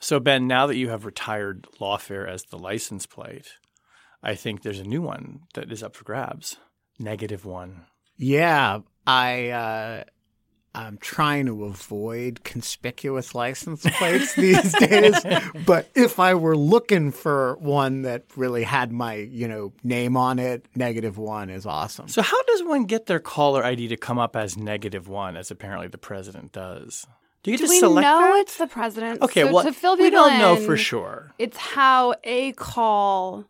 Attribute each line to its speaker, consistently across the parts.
Speaker 1: So, Ben, now that you have retired lawfare as the license plate, I think there's a new one that is up for grabs. Negative one.
Speaker 2: Yeah, I uh, I'm trying to avoid conspicuous license plates these days. But if I were looking for one that really had my, you know, name on it, negative one is awesome.
Speaker 1: So, how does one get their caller ID to come up as negative one, as apparently the president does? Do you
Speaker 3: Do
Speaker 1: just
Speaker 3: we
Speaker 1: select
Speaker 3: know
Speaker 1: that?
Speaker 3: it's the president?
Speaker 1: Okay,
Speaker 3: so
Speaker 1: well,
Speaker 3: to fill
Speaker 1: we don't know for sure.
Speaker 3: It's how a call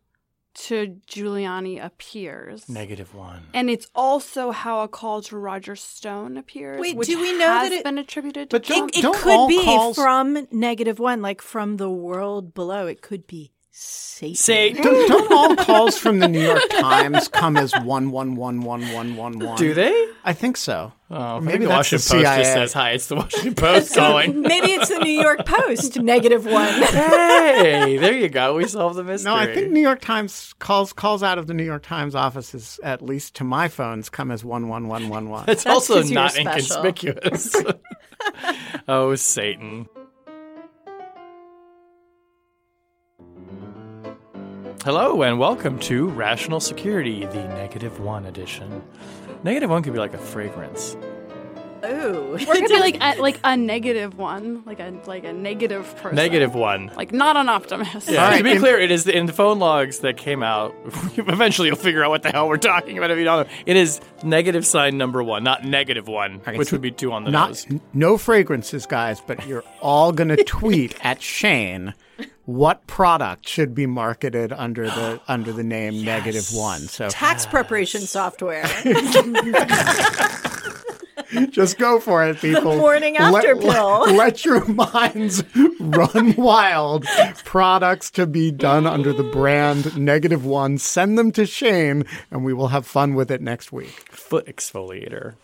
Speaker 3: to Giuliani appears.
Speaker 1: Negative one.
Speaker 3: And it's also how a call to Roger Stone appears.
Speaker 4: Wait,
Speaker 3: which
Speaker 4: do we know
Speaker 3: has
Speaker 4: that it-
Speaker 3: been attributed
Speaker 2: But
Speaker 3: to
Speaker 2: don't-
Speaker 3: Trump?
Speaker 4: It
Speaker 2: all
Speaker 4: could be
Speaker 2: calls-
Speaker 4: from negative one, like from the world below. It could be Satan.
Speaker 1: Say,
Speaker 2: Don't, don't all calls from the New York Times come as one one one one one one one?
Speaker 1: do they?
Speaker 2: I think so.
Speaker 1: Oh,
Speaker 2: Or
Speaker 1: maybe the
Speaker 2: that's
Speaker 1: Washington Post
Speaker 2: CIA.
Speaker 1: just says, "Hi, it's the Washington Post calling."
Speaker 4: Maybe it's the New York Post, negative one.
Speaker 1: hey, there you go. We solved the mystery.
Speaker 2: No, I think New York Times calls calls out of the New York Times offices, at least to my phones, come as one one one one one.
Speaker 1: It's
Speaker 4: That's
Speaker 1: also
Speaker 4: 'cause
Speaker 1: not inconspicuous. oh, Satan. Hello, and welcome to Rational Security, the Negative One edition. Negative One could be like a fragrance.
Speaker 4: Ooh.
Speaker 3: Or it could be like a, like a negative one, like a like a negative person.
Speaker 1: Negative One.
Speaker 3: Like not an optimist.
Speaker 1: Yeah,
Speaker 2: All right,
Speaker 1: to be clear, it is in the phone logs that came out. Eventually, you'll figure out what the hell we're talking about if you don't know. It is negative sign number one, not negative one,
Speaker 2: right,
Speaker 1: which
Speaker 2: so
Speaker 1: would be two on the
Speaker 2: Not
Speaker 1: nose.
Speaker 2: n- no fragrances, guys, but you're all gonna tweet at Shane what product should be marketed under the under the name negative one. So
Speaker 4: Tax preparation software.
Speaker 2: just go for it, people.
Speaker 4: Morning after pill.
Speaker 2: Let, let your minds run wild. Products to be done under the brand negative one. Send them to Shane, and we will have fun with it next week.
Speaker 1: Foot exfoliator.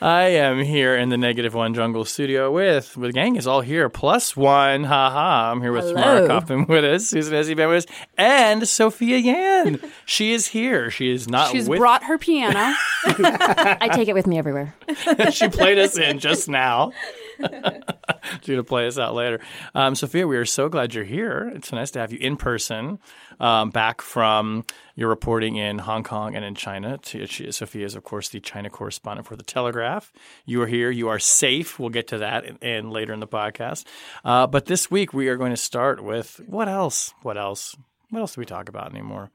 Speaker 1: I am here in the Negative One Jungle studio with, the gang is all here, plus one. Ha ha. I'm here with Tamara
Speaker 4: Hello.
Speaker 1: Cofman with us, Susan Essie with us, and Sophia Yan. she is here. She is not
Speaker 3: She's
Speaker 1: with
Speaker 3: brought her piano.
Speaker 5: I take it with me everywhere.
Speaker 1: she played us in just now. She's going to play us out later. Um, Sophia, we are so glad you're here. It's nice to have you in person, um, back from your reporting in Hong Kong and in China. She, she- Sophia is, of course, the China correspondent for The Telegraph. You are here. You are safe. We'll get to that in, in later in the podcast. Uh, but this week, we are going to start with what else? What else? What else do we talk about anymore?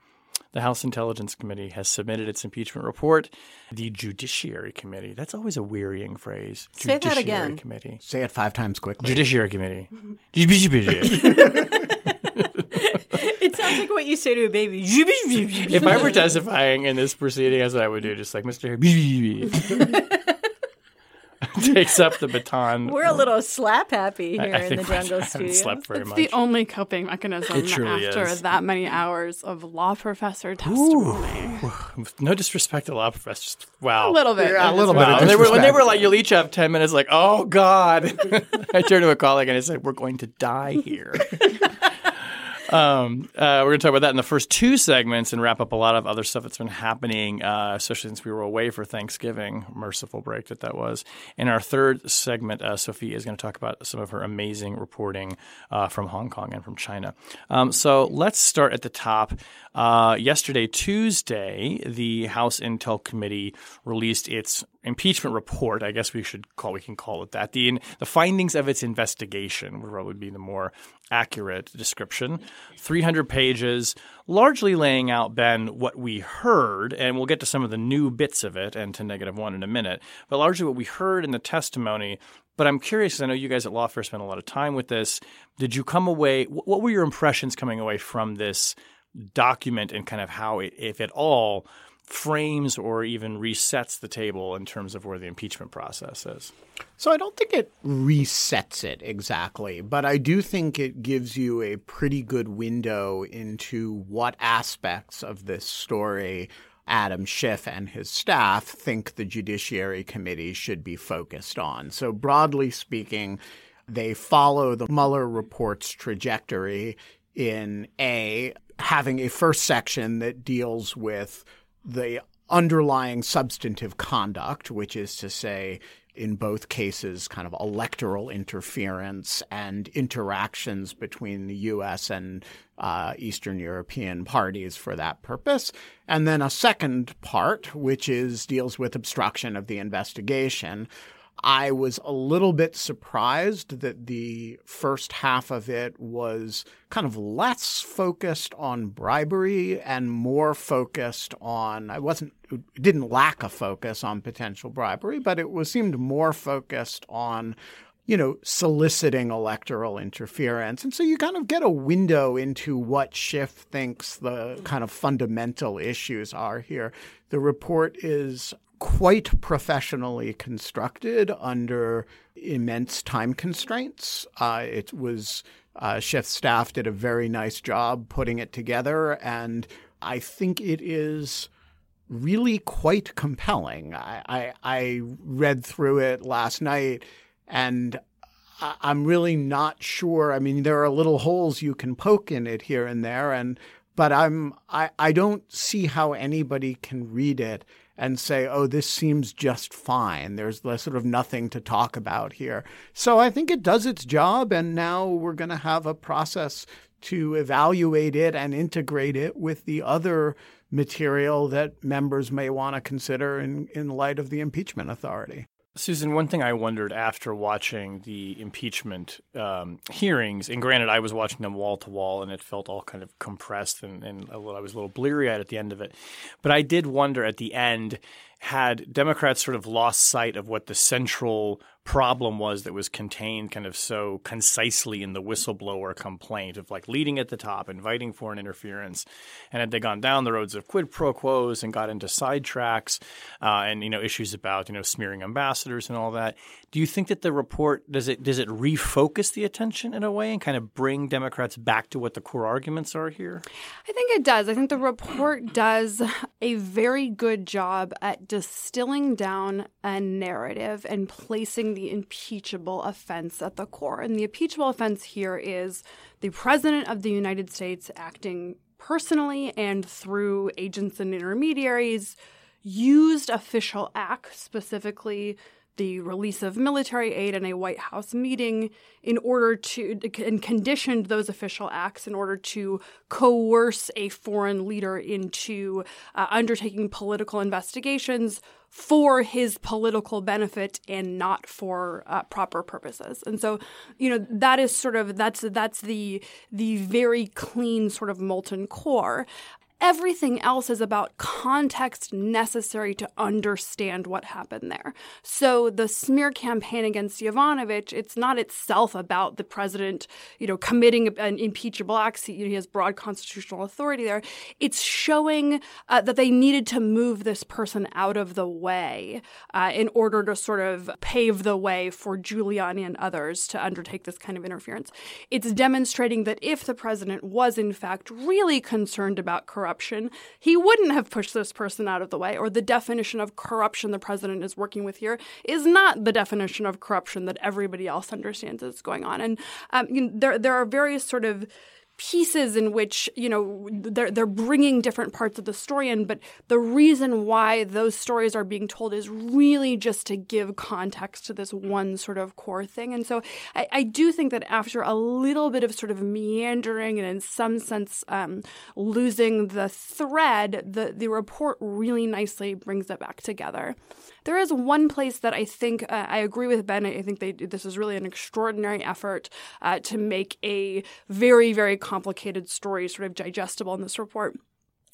Speaker 1: The House Intelligence Committee has submitted its impeachment report. The Judiciary Committee. That's always a wearying phrase.
Speaker 4: Say that
Speaker 1: Judiciary
Speaker 4: again.
Speaker 1: Committee.
Speaker 2: Say it five times quickly.
Speaker 1: Judiciary Committee. Judiciary.
Speaker 4: it sounds like what you say to a baby.
Speaker 1: if I were testifying in this proceeding, that's what I would do. Just like Mr. takes up the baton.
Speaker 4: We're a little slap happy
Speaker 1: I-
Speaker 4: here
Speaker 1: I
Speaker 4: in
Speaker 1: think
Speaker 4: the
Speaker 1: I
Speaker 4: jungle
Speaker 1: haven't
Speaker 4: studio.
Speaker 1: slept very
Speaker 3: It's
Speaker 1: much.
Speaker 3: the only coping mechanism
Speaker 1: truly
Speaker 3: after
Speaker 1: is.
Speaker 3: that many hours of law professor testimony.
Speaker 1: no disrespect to law professors. Wow.
Speaker 3: A little bit.
Speaker 2: Yeah, a little bit
Speaker 1: Wow. When they, were, when they were like, you'll each have 10 minutes, like, oh, God. I turned to a colleague and I said, we're going to die here. Um, uh, we're going to talk about that in the first two segments and wrap up a lot of other stuff that's been happening, uh, especially since we were away for Thanksgiving. Merciful break that that was. In our third segment, uh, Sophia is going to talk about some of her amazing reporting uh, from Hong Kong and from China. Um, so let's start at the top. Uh, yesterday, Tuesday, the House Intel Committee released its impeachment report. I guess we should call we can call it that. The the findings of its investigation would probably be the more accurate description. Three hundred pages, largely laying out Ben what we heard, and we'll get to some of the new bits of it and to negative one in a minute. But largely what we heard in the testimony. But I'm curious, 'cause I know you guys at Lawfare spent a lot of time with this. Did you come away? What were your impressions coming away from this document, and kind of how, it, if at all, frames or even resets the table in terms of where the impeachment process is.
Speaker 2: So I don't think it resets it exactly, but I do think it gives you a pretty good window into what aspects of this story Adam Schiff and his staff think the Judiciary Committee should be focused on. So, broadly speaking, they follow the Mueller report's trajectory in A, having a first section that deals with the underlying substantive conduct, which is to say, in both cases, kind of electoral interference and interactions between the U.S. and uh, Eastern European parties for that purpose. And then a second part, which is deals with obstruction of the investigation, I was a little bit surprised that the first half of it was kind of less focused on bribery and more focused on I wasn't it didn't lack a focus on potential bribery, but it was seemed more focused on you know, soliciting electoral interference. And so you kind of get a window into what Schiff thinks the kind of fundamental issues are here. The report is quite professionally constructed under immense time constraints. Uh, it was uh, Schiff's staff did a very nice job putting it together, and I think it is really quite compelling. I, I, I read through it last night, and I'm really not sure. I mean, there are little holes you can poke in it here and there, and but I'm I, I don't see how anybody can read it and say, oh, this seems just fine. There's sort of nothing to talk about here. So I think it does its job, and now we're going to have a process to evaluate it and integrate it with the other material that members may want to consider in, in light of the impeachment authority.
Speaker 1: Susan, one thing I wondered after watching the impeachment um, hearings, and granted, I was watching them wall to wall, and it felt all kind of compressed, and, and I was a little bleary eyed at the end of it. But I did wonder at the end had Democrats sort of lost sight of what the central problem was that was contained kind of so concisely in the whistleblower complaint of like leading at the top, inviting foreign interference, and had they gone down the roads of quid pro quos and got into sidetracks uh, and you know issues about you know smearing ambassadors and all that, do you think that the report does it does it refocus the attention in a way and kind of bring Democrats back to what the core arguments are here?
Speaker 3: I think it does. I think the report does a very good job at distilling down a narrative and placing the impeachable offense at the core. And the impeachable offense here is the president of the United States acting personally and through agents and intermediaries used official acts, specifically the release of military aid in a White House meeting in order to and conditioned those official acts in order to coerce a foreign leader into uh, undertaking political investigations for his political benefit and not for uh, proper purposes. And so, you know, that is sort of that's that's the the very clean sort of molten core. Everything else is about context necessary to understand what happened there. So the smear campaign against Yovanovitch, it's not itself about the president, you know, committing an impeachable act. He has broad constitutional authority there. It's showing uh, that they needed to move this person out of the way uh, in order to sort of pave the way for Giuliani and others to undertake this kind of interference. It's demonstrating that if the president was in fact really concerned about corruption, corruption, he wouldn't have pushed this person out of the way. Or the definition of corruption the president is working with here is not the definition of corruption that everybody else understands is going on. And um, you know, there there are various sort of pieces in which you know they're they're bringing different parts of the story in but the reason why those stories are being told is really just to give context to this one sort of core thing. And so I, I do think that after a little bit of sort of meandering and in some sense um, losing the thread the the report really nicely brings it back together there is one place that I think uh, I agree with Ben. I think they, this is really an extraordinary effort uh, to make a very, very complicated story sort of digestible in this report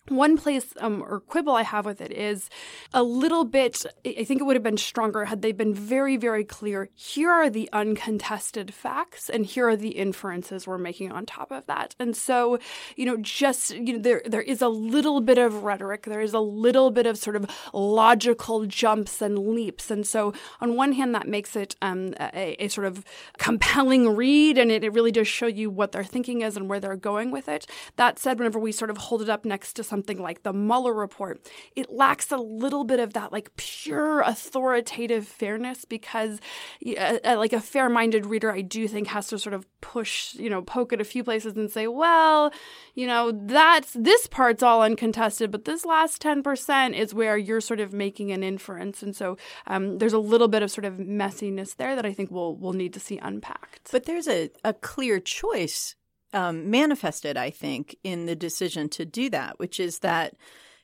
Speaker 3: one place um, or quibble I have with it is a little bit. I think it would have been stronger had they been very, very clear. Here are the uncontested facts, and here are the inferences we're making on top of that. And so, you know, just you know, there there is a little bit of rhetoric. There is a little bit of sort of logical jumps and leaps. And so, on one hand, that makes it um, a, a, sort of compelling read, and it, it really does show you what their thinking is and where they're going with it. That said, whenever we sort of hold it up next to something something like the Mueller report, it lacks a little bit of that like pure authoritative fairness because uh, uh, like a fair-minded reader I do think has to sort of push, you know, poke at a few places and say, well, you know, that's this part's all uncontested, but this last 10% is where you're sort of making an inference. And so um, there's a little bit of sort of messiness there that I think we'll, we'll need to see unpacked.
Speaker 4: But there's a, a clear choice um, manifested, I think, in the decision to do that, which is that,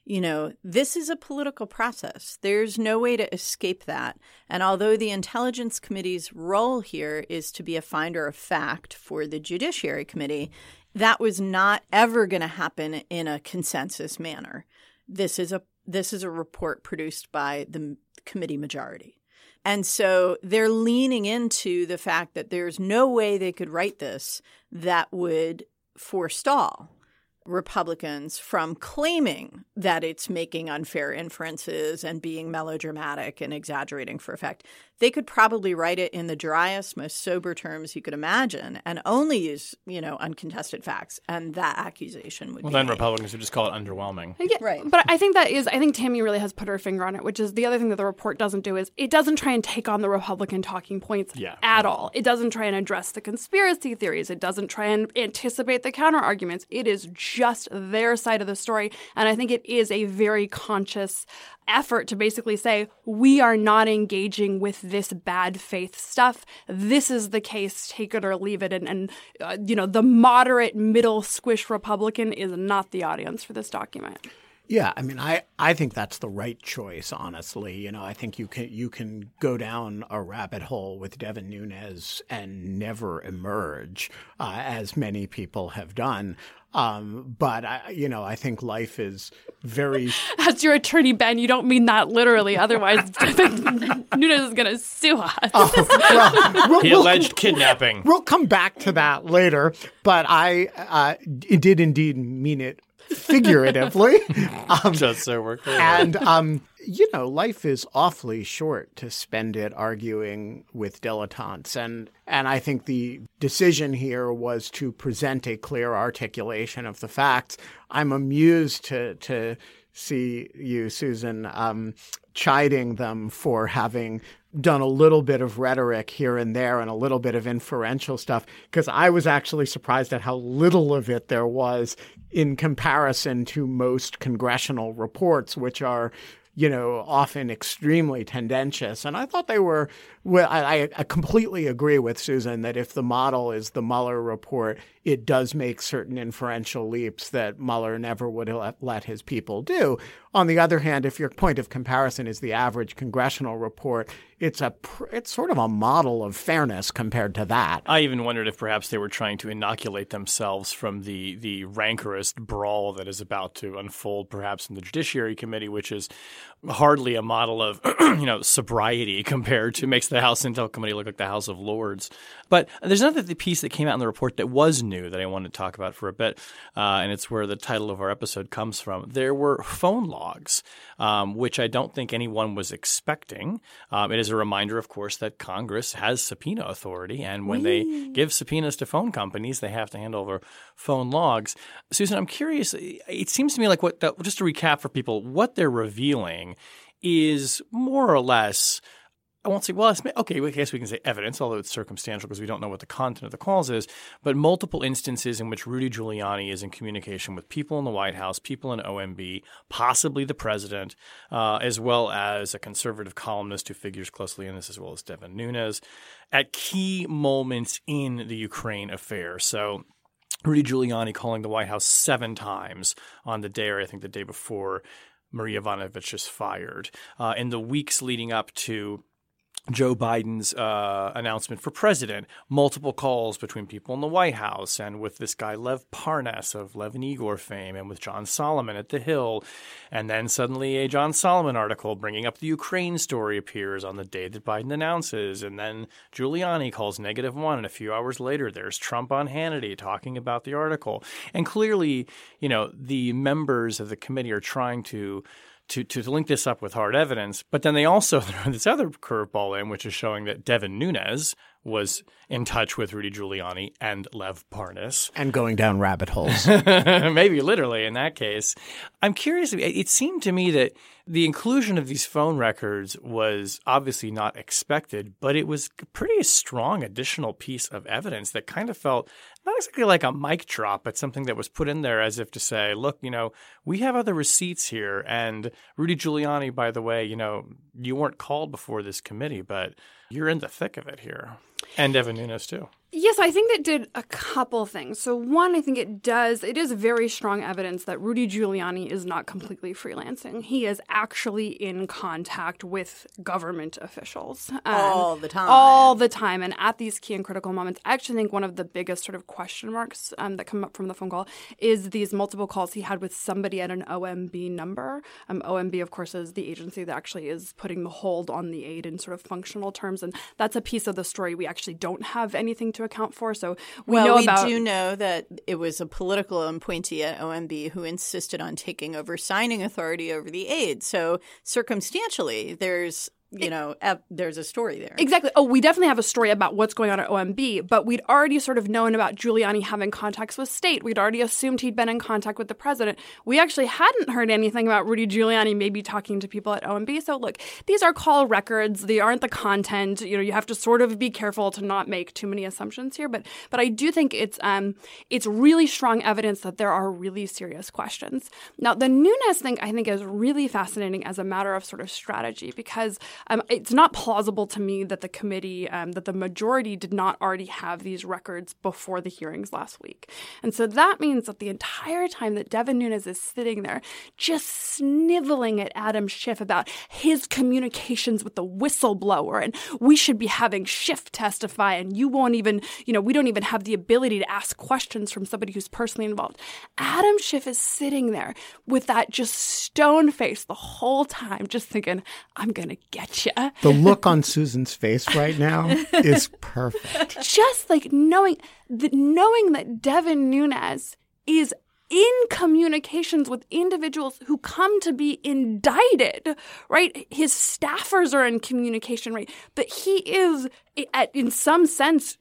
Speaker 4: you know, this is a political process. There's no way to escape that. And although the Intelligence Committee's role here is to be a finder of fact for the Judiciary Committee, that was not ever going to happen in a consensus manner. This is a this is a report produced by the committee majority. And so they're leaning into the fact that there's no way they could write this that would forestall Republicans from claiming that it's making unfair inferences and being melodramatic and exaggerating for effect. They could probably write it in the driest, most sober terms you could imagine and only use, you know, uncontested facts. And that accusation would
Speaker 1: well,
Speaker 4: be.
Speaker 1: then
Speaker 4: made.
Speaker 1: Republicans would just call it underwhelming.
Speaker 3: Yeah,
Speaker 4: Right.
Speaker 3: But I think that is, I think Tammy really has put her finger on it, which is the other thing that the report doesn't do is it doesn't try and take on the Republican talking points
Speaker 1: Yeah.
Speaker 3: at all. It doesn't try and address the conspiracy theories. It doesn't try and anticipate the counter arguments. It is just their side of the story. And I think it is a very conscious effort to basically say, we are not engaging with this bad faith stuff. This is the case, take it or leave it. And, and uh, you know, the moderate middle squish Republican is not the audience for this document.
Speaker 2: Yeah, I mean, I, I think that's the right choice. Honestly, you know, I think you can you can go down a rabbit hole with Devin Nunes and never emerge, uh, as many people have done. Um, but I, you know, I think life is very.
Speaker 3: As your attorney, Ben, you don't mean that literally. Otherwise, Nunes is going to sue us.
Speaker 2: well, we'll,
Speaker 1: He
Speaker 2: we'll-
Speaker 1: alleged kidnapping.
Speaker 2: We'll come back to that later, but I uh, did indeed mean it figuratively. um,
Speaker 1: Just so we're clear.
Speaker 2: and um, you know, life is awfully short to spend it arguing with dilettantes, and and I think the decision here was to present a clear articulation of the facts. I'm amused to to see you, Susan, um, chiding them for having done a little bit of rhetoric here and there and a little bit of inferential stuff because I was actually surprised at how little of it there was in comparison to most congressional reports, which are you know, often extremely tendentious. And I thought they were, well, I, I completely agree with Susan that if the model is the Mueller report, it does make certain inferential leaps that Mueller never would let his people do. On the other hand, if your point of comparison is the average congressional report, it's a it's sort of a model of fairness compared to that.
Speaker 1: I even wondered if perhaps they were trying to inoculate themselves from the the rancorous brawl that is about to unfold, perhaps in the Judiciary Committee, which is hardly a model of you know sobriety compared to makes the House Intel Committee look like the House of Lords. But there's another piece that came out in the report that was new that I wanted to talk about for a bit, uh, and it's where the title of our episode comes from. There were phone logs, um, which I don't think anyone was expecting. Um, it is a reminder, of course, that Congress has subpoena authority, and when they give subpoenas to phone companies, they have to hand over phone logs. Susan, I'm curious. It seems to me like what just to recap for people, what they're revealing is more or less. I won't say, well, it's, okay, I guess we can say evidence, although it's circumstantial because we don't know what the content of the calls is, but multiple instances in which Rudy Giuliani is in communication with people in the White House, people in OMB, possibly the president, uh, as well as a conservative columnist who figures closely in this, as well as Devin Nunes, at key moments in the Ukraine affair. So Rudy Giuliani calling the White House seven times on the day, or I think the day before Maria Yovanovitch is fired. Uh, in the weeks leading up to Joe Biden's uh, announcement for president, multiple calls between people in the White House, and with this guy Lev Parnas of Lev and Igor fame, and with John Solomon at The Hill. And then suddenly a John Solomon article bringing up the Ukraine story appears on the day that Biden announces. And then Giuliani calls negative one. And a few hours later, there's Trump on Hannity talking about the article. And clearly, you know, the members of the committee are trying to to, to link this up with hard evidence. But then they also throw this other curveball in, which is showing that Devin Nunes was in touch with Rudy Giuliani and Lev Parnas.
Speaker 2: And going down rabbit holes.
Speaker 1: Maybe literally in that case. I'm curious. It seemed to me that the inclusion of these phone records was obviously not expected, but it was a pretty strong additional piece of evidence that kind of felt not exactly like a mic drop, but something that was put in there as if to say, look, you know, we have other receipts here. And Rudy Giuliani, by the way, you know, you weren't called before this committee, but you're in the thick of it here. And Devin Nunes, too.
Speaker 3: Yes, I think that did a couple things. So one, I think it does it is very strong evidence that Rudy Giuliani is not completely freelancing. He is actually in contact with government officials
Speaker 4: um, all the time.
Speaker 3: All the time and at these key and critical moments. I actually think one of the biggest sort of question marks um, that come up from the phone call is these multiple calls he had with somebody at an OMB number. Um, OMB of course is the agency that actually is putting the hold on the aid in sort of functional terms and that's a piece of the story we actually don't have anything to account for. So we
Speaker 4: well,
Speaker 3: know
Speaker 4: we
Speaker 3: about.
Speaker 4: do know that it was a political appointee at OMB who insisted on taking over signing authority over the aid. So circumstantially, there's you know, there's a story there.
Speaker 3: Exactly. Oh, we definitely have a story about what's going on at OMB, but we'd already sort of known about Giuliani having contacts with state. We'd already assumed he'd been in contact with the president. We actually hadn't heard anything about Rudy Giuliani maybe talking to people at OMB. So look, these are call records. They aren't the content. You know, you have to sort of be careful to not make too many assumptions here. But but I do think it's um it's really strong evidence that there are really serious questions. Now the Nunes thing I think is really fascinating as a matter of sort of strategy because um, it's not plausible to me that the committee, um, that the majority did not already have these records before the hearings last week. And so that means that the entire time that Devin Nunes is sitting there just sniveling at Adam Schiff about his communications with the whistleblower and we should be having Schiff testify and you won't even, you know, we don't even have the ability to ask questions from somebody who's personally involved. Adam Schiff is sitting there with that just stone face the whole time, just thinking, I'm going to get gotcha.
Speaker 2: The look on Susan's face right now is perfect.
Speaker 3: Just like knowing that knowing that Devin Nunes is in communications with individuals who come to be indicted, right? His staffers are in communication, right? But he is in some sense,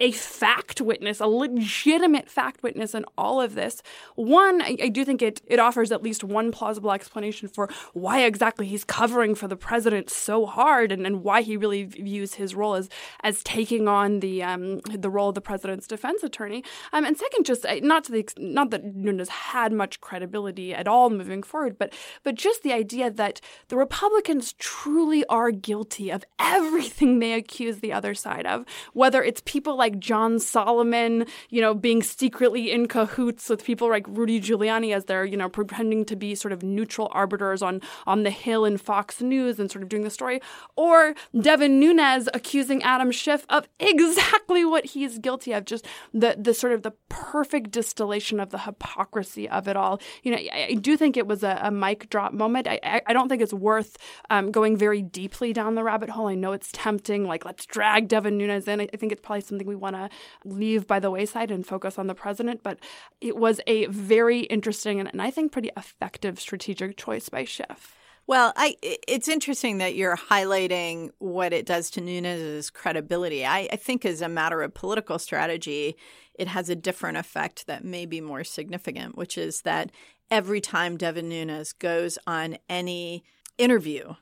Speaker 3: a fact witness, a legitimate fact witness in all of this. One, I, I, do think it, it offers at least one plausible explanation for why exactly he's covering for the president so hard and, and why he really views his role as, as taking on the um, the role of the president's defense attorney. Um, and second, just not to the not that Nunes had much credibility at all moving forward, but but just the idea that the Republicans truly are guilty of everything they accuse the other side of, whether it's people like John Solomon, you know, being secretly in cahoots with people like Rudy Giuliani as they're, you know, pretending to be sort of neutral arbiters on, on the Hill and Fox News and sort of doing the story, or Devin Nunes accusing Adam Schiff of exactly what he's guilty of, just the, the sort of the perfect distillation of the hypocrisy of it all. You know, I, I do think it was a, a mic drop moment. I, I, don't think it's worth um, going very deeply down the rabbit hole. I know it's tempting, like, let's drag Devin Nunes in. I think it's probably something we want to leave by the wayside and focus on the president. But it was a very interesting and, and I think pretty effective strategic choice by Schiff.
Speaker 4: Well, I, it's interesting that you're highlighting what it does to Nunes' credibility. I, I, think, as a matter of political strategy, it has a different effect that may be more significant, which is that every time Devin Nunes goes on any interview,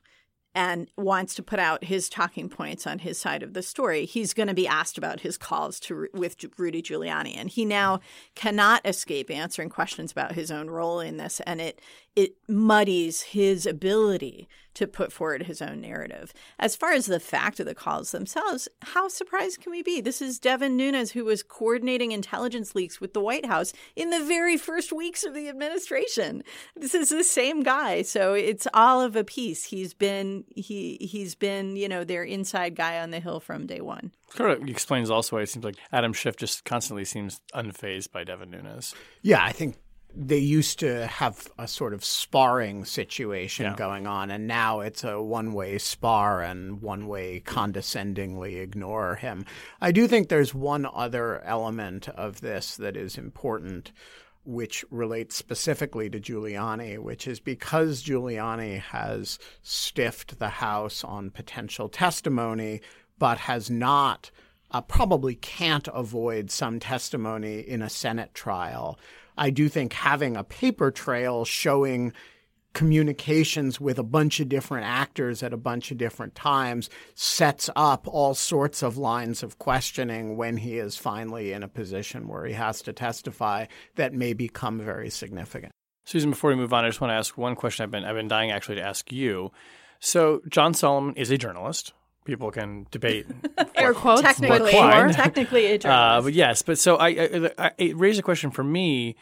Speaker 4: and wants to put out his talking points on his side of the story, he's going to be asked about his calls to with Rudy Giuliani, and he now cannot escape answering questions about his own role in this, and it it muddies his ability to put forward his own narrative. As far as the fact of the calls themselves, how surprised can we be? This is Devin Nunes, who was coordinating intelligence leaks with the White House in the very first weeks of the administration. This is the same guy. So it's all of a piece. He's been been he he's been you know their inside guy on the hill from day one.
Speaker 1: Sort of explains also why it seems like Adam Schiff just constantly seems unfazed by Devin Nunes.
Speaker 2: Yeah, I think they used to have a sort of sparring situation
Speaker 1: Yeah.
Speaker 2: going on, and now it's a one way spar and one way condescendingly ignore him. I do think there's one other element of this that is important, which relates specifically to Giuliani, which is because Giuliani has stiffed the House on potential testimony, but has not uh, probably can't avoid some testimony in a Senate trial. I do think having a paper trail showing communications with a bunch of different actors at a bunch of different times sets up all sorts of lines of questioning when he is finally in a position where he has to testify that may become very significant.
Speaker 1: Susan, before we move on, I just want to ask one question I've been I've been dying actually to ask you. So John Solomon is a journalist. People can debate
Speaker 3: Air quotes.
Speaker 4: Technically, technically a
Speaker 1: Uh, but yes, but so I, I, I it raised a question for me.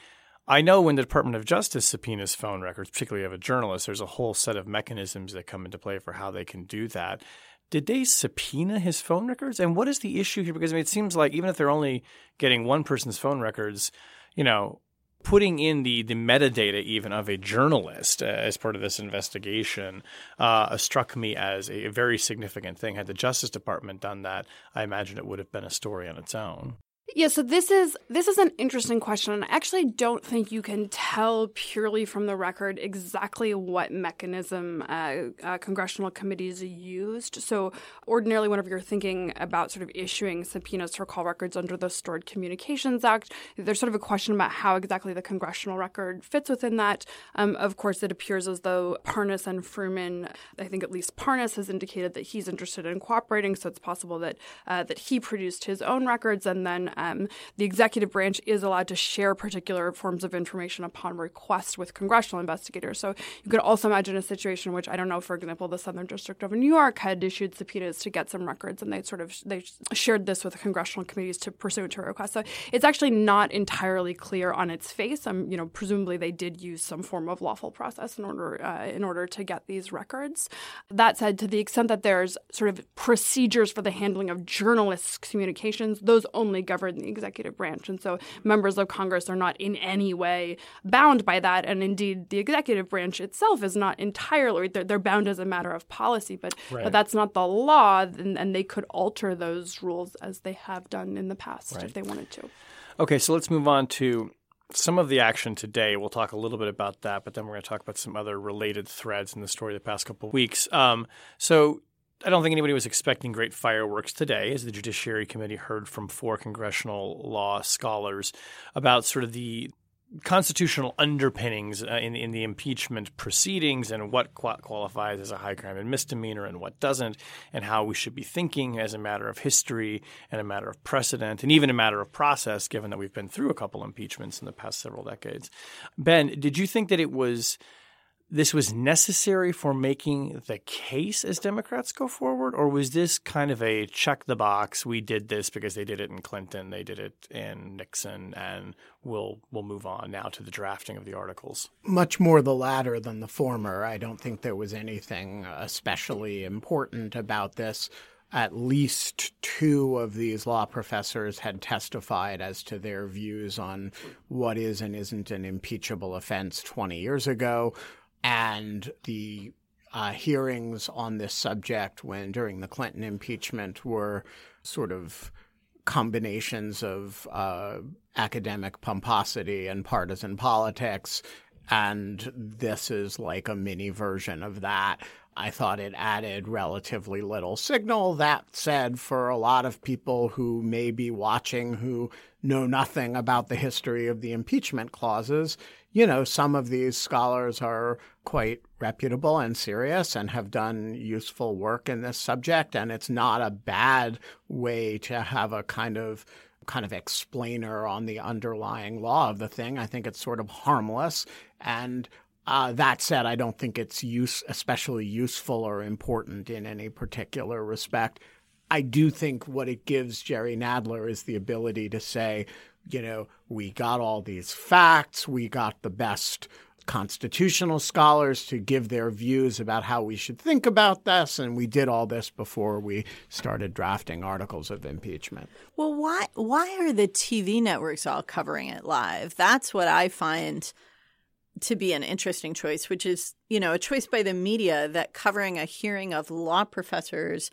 Speaker 1: I know when the Department of Justice subpoenas phone records, particularly of a journalist, there's a whole set of mechanisms that come into play for how they can do that. Did they subpoena his phone records? And what is the issue here? Because I mean, it seems like even if they're only getting one person's phone records, you know, putting in the the metadata even of a journalist uh, as part of this investigation uh, struck me as a very significant thing. Had the Justice Department done that, I imagine it would have been a story on its own.
Speaker 3: Yeah, so this is this is an interesting question, and I actually don't think you can tell purely from the record exactly what mechanism uh, uh, congressional committees used. So, ordinarily, whenever you're thinking about sort of issuing subpoenas for call records under the Stored Communications Act, there's sort of a question about how exactly the congressional record fits within that. Um, of course, it appears as though Parnas and Fruman, I think at least Parnas has indicated that he's interested in cooperating, so it's possible that uh, that he produced his own records, and then um, the executive branch is allowed to share particular forms of information upon request with congressional investigators. So you could also imagine a situation in which I don't know, for example, the Southern District of New York had issued subpoenas to get some records, and they sort of they shared this with congressional committees to pursue to a request. So it's actually not entirely clear on its face. Um, you know, presumably they did use some form of lawful process in order uh, in order to get these records. That said, to the extent that there's sort of procedures for the handling of journalists' communications, those only govern the executive branch, and so members of Congress are not in any way bound by that. And indeed, the executive branch itself is not entirely they're, they're bound as a matter of policy, but, but that's not the law, and, and they could alter those rules as they have done in the past if they wanted to.
Speaker 1: Okay, so let's move on to some of the action today. We'll talk a little bit about that, but then we're going to talk about some other related threads in the story the past couple of weeks. Um, so I don't think anybody was expecting great fireworks today, as the Judiciary Committee heard from four congressional law scholars about sort of the constitutional underpinnings uh, in, in the impeachment proceedings and what qua- qualifies as a high crime and misdemeanor and what doesn't, and how we should be thinking as a matter of history and a matter of precedent and even a matter of process, given that we've been through a couple impeachments in the past several decades. Ben, did you think that it was this was necessary for making the case as Democrats go forward, or was this kind of a check the box? We did this because they did it in Clinton, they did it in Nixon, and we'll we'll move on now to the drafting of the articles.
Speaker 2: Much more the latter than the former. I don't think there was anything uh, especially important about this. At least two of these law professors had testified as to their views on what is and isn't an impeachable offense 20 years ago. And the uh, hearings on this subject when during the Clinton impeachment were sort of combinations of uh, academic pomposity and partisan politics. And this is like a mini version of that. I thought it added relatively little signal. That said, for a lot of people who may be watching who know nothing about the history of the impeachment clauses, you know, some of these scholars are quite reputable and serious and have done useful work in this subject. And it's not a bad way to have a kind of kind of explainer on the underlying law of the thing. I think it's sort of harmless. And uh, that said, I don't think it's use especially useful or important in any particular respect. I do think what it gives Jerry Nadler is the ability to say, you know, we got all these facts, we got the best constitutional scholars to give their views about how we should think about this. And we did all this before we started drafting articles of impeachment.
Speaker 4: Well, why why are the TV networks all covering it live? That's what I find to be an interesting choice, which is, you know, a choice by the media that covering a hearing of law professors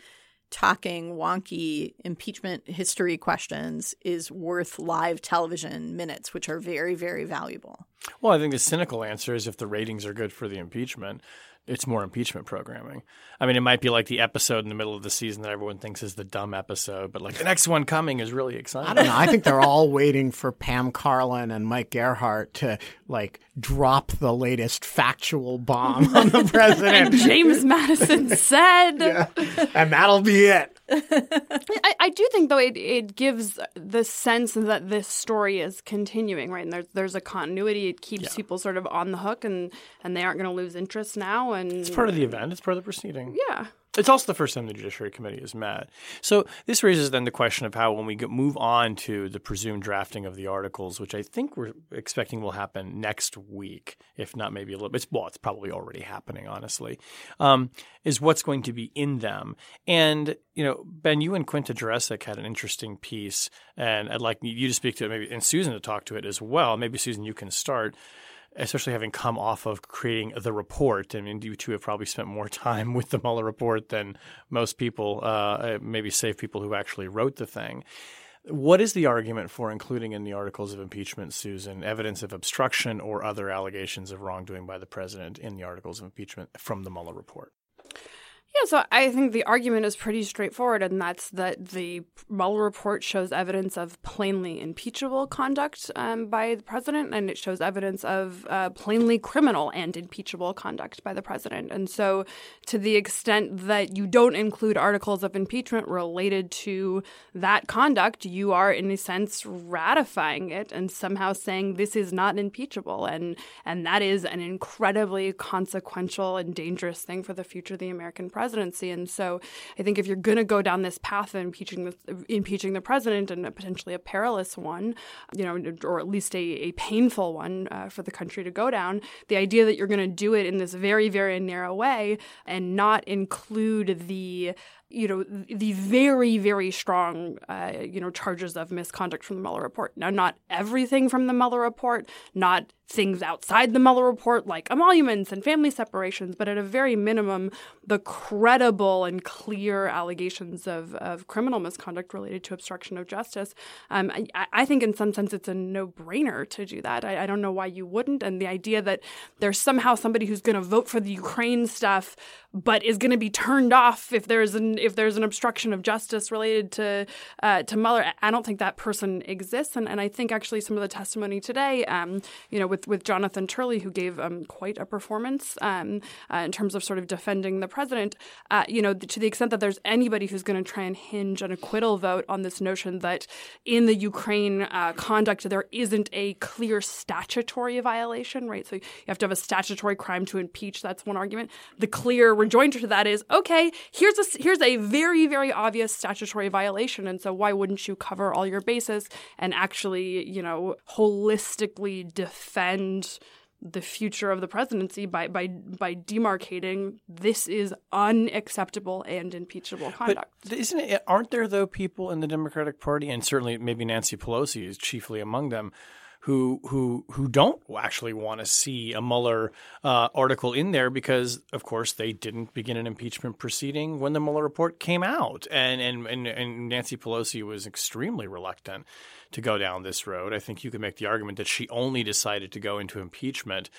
Speaker 4: talking wonky impeachment history questions is worth live television minutes, which are very, very valuable.
Speaker 1: Well, I think the cynical answer is if the ratings are good for the impeachment, it's more impeachment programming. I mean, it might be like the episode in the middle of the season that everyone thinks is the dumb episode, but like the next one coming is really exciting.
Speaker 2: I don't know. I think they're all waiting for Pam Karlan and Mike Gerhardt to like drop the latest factual bomb on the president.
Speaker 3: James Madison said.
Speaker 2: Yeah. And that'll be it.
Speaker 3: I, I, do think though it, it gives the sense that this story is continuing, right? And there's there's a continuity. It keeps yeah. people sort of on the hook, and and they aren't going to lose interest now. And
Speaker 1: it's part of the event. It's part of the proceeding.
Speaker 3: Yeah.
Speaker 1: It's also the first time the Judiciary Committee has met. So this raises then the question of how, when we move on to the presumed drafting of the articles, which I think we're expecting will happen next week, if not maybe a little bit. Well, it's probably already happening, honestly. Um, is what's going to be in them. And you know, Ben, you and Quinta Jurecic had an interesting piece, and I'd like you to speak to it, maybe, and Susan to talk to it as well. Maybe Susan, you can start especially having come off of creating the report. I mean, you two have probably spent more time with the Mueller report than most people, uh, maybe save people who actually wrote the thing. What is the argument for including in the articles of impeachment, Susan, evidence of obstruction or other allegations of wrongdoing by the president in the articles of impeachment from the Mueller report?
Speaker 3: Yeah, so I think the argument is pretty straightforward, and that's that the Mueller report shows evidence of plainly impeachable conduct um, by the president, and it shows evidence of uh, plainly criminal and impeachable conduct by the president. And so, to the extent that you don't include articles of impeachment related to that conduct, you are, in a sense, ratifying it and somehow saying this is not impeachable, and and that is an incredibly consequential and dangerous thing for the future of the American presidency. And so I think if you're going to go down this path of impeaching the, impeaching the president and potentially a perilous one, you know, or at least a, a painful one uh, for the country to go down, the idea that you're going to do it in this very, very narrow way and not include the you know, the very, very strong, uh, you know, charges of misconduct from the Mueller report. Now, not everything from the Mueller report, not things outside the Mueller report like emoluments and family separations, but at a very minimum, the credible and clear allegations of, of criminal misconduct related to obstruction of justice. Um, I, I, think in some sense it's a no brainer to do that. I, I, don't know why you wouldn't. And the idea that there's somehow somebody who's going to vote for the Ukraine stuff, but is going to be turned off if there's an if there's an obstruction of justice related to uh, to Mueller, I don't think that person exists. And, and I think actually some of the testimony today, um, you know, with with Jonathan Turley, who gave um, quite a performance um, uh, in terms of sort of defending the president. Uh, you know, to the extent that there's anybody who's going to try and hinge an acquittal vote on this notion that in the Ukraine uh, conduct there isn't a clear statutory violation, right? So you have to have a statutory crime to impeach. That's one argument. The clear rejoinder to that is okay. Here's a here's a very very obvious statutory violation, and so why wouldn't you cover all your bases and actually you know holistically defend defend the future of the presidency by by by demarcating this is unacceptable and impeachable conduct.
Speaker 1: But isn't it? Aren't there though people in the Democratic Party, and certainly maybe Nancy Pelosi is chiefly among them, who who who don't actually want to see a Mueller uh, article in there because, of course, they didn't begin an impeachment proceeding when the Mueller report came out, and and and, and Nancy Pelosi was extremely reluctant to go down this road. I think you could make the argument that she only decided to go into impeachment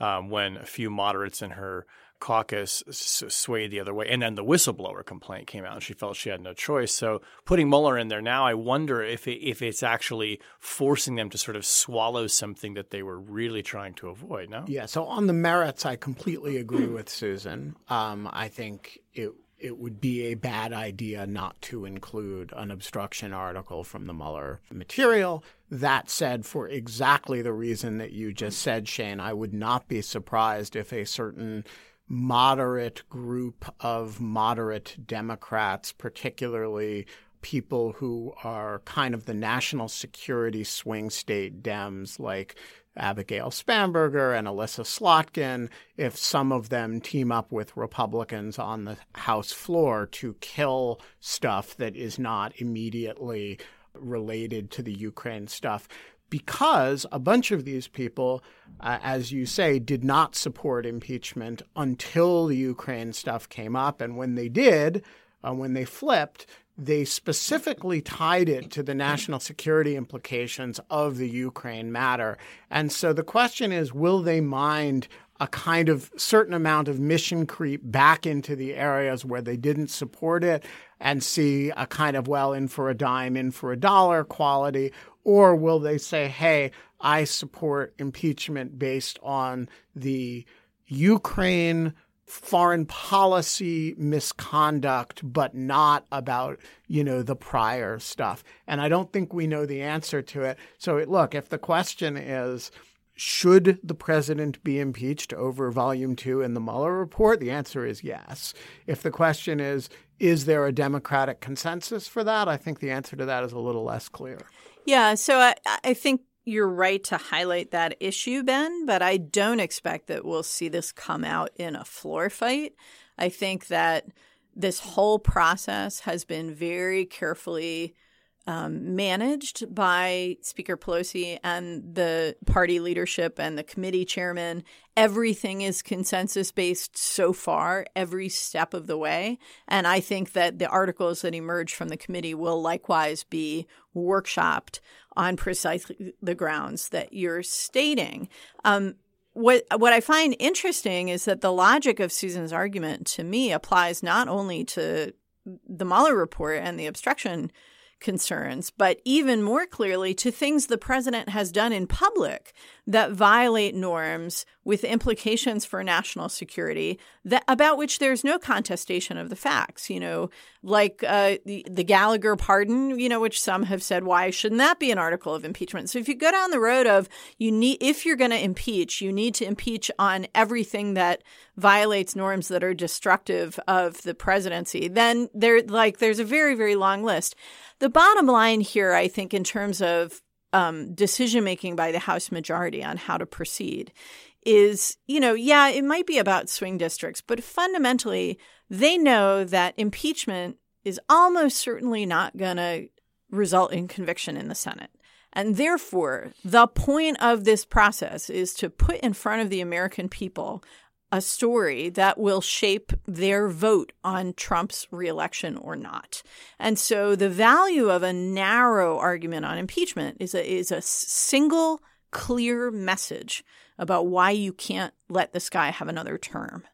Speaker 1: um, when a few moderates in her caucus swayed the other way. And then the whistleblower complaint came out, and she felt she had no choice. So putting Mueller in there now, I wonder if it, if it's actually forcing them to sort of swallow something that they were really trying to avoid. No.
Speaker 2: Yeah. So on the merits, I completely agree with Susan. Um, I think it it would be a bad idea not to include an obstruction article from the Mueller material. That said, for exactly the reason that you just said, Shane, I would not be surprised if a certain moderate group of moderate Democrats, particularly people who are kind of the national security swing state Dems like Abigail Spanberger and Elissa Slotkin if some of them team up with Republicans on the House floor to kill stuff that is not immediately related to the Ukraine stuff because a bunch of these people, uh, as you say, did not support impeachment until the Ukraine stuff came up. And when they did, uh, when they flipped, they specifically tied it to the national security implications of the Ukraine matter. And so the question is will they mind a kind of certain amount of mission creep back into the areas where they didn't support it and see a kind of well in for a dime, in for a dollar quality? Or will they say, hey, I support impeachment based on the Ukraine foreign policy misconduct, but not about, you know, the prior stuff. And I don't think we know the answer to it. So, look, if the question is, should the president be impeached over volume two in the Mueller report? The answer is yes. If the question is, is there a Democratic consensus for that? I think the answer to that is a little less clear.
Speaker 4: Yeah. So I, I think you're right to highlight that issue, Ben, but I don't expect that we'll see this come out in a floor fight. I think that this whole process has been very carefully um, managed by Speaker Pelosi and the party leadership and the committee chairman. Everything is consensus based so far, every step of the way. And I think that the articles that emerge from the committee will likewise be workshopped on precisely the grounds that you're stating. Um, what what I find interesting is that the logic of Susan's argument to me applies not only to the Mueller report and the obstruction concerns, but even more clearly to things the president has done in public that violate norms with implications for national security that about which there's no contestation of the facts you know? Like uh, the, the gallagher pardon you know which some have said why shouldn't that be an article of impeachment? So if you go down the road of you need if you're going to impeach you need to impeach on everything that violates norms that are destructive of the presidency then there like there's a very very long list. The bottom line here i think in terms of um, decision making by the House majority on how to proceed is, you know, yeah, it might be about swing districts, but fundamentally, they know that impeachment is almost certainly not going to result in conviction in the Senate. And therefore, the point of this process is to put in front of the American people a story that will shape their vote on Trump's reelection or not. And so the value of a narrow argument on impeachment is a, is a single clear message about why you can't let this guy have another term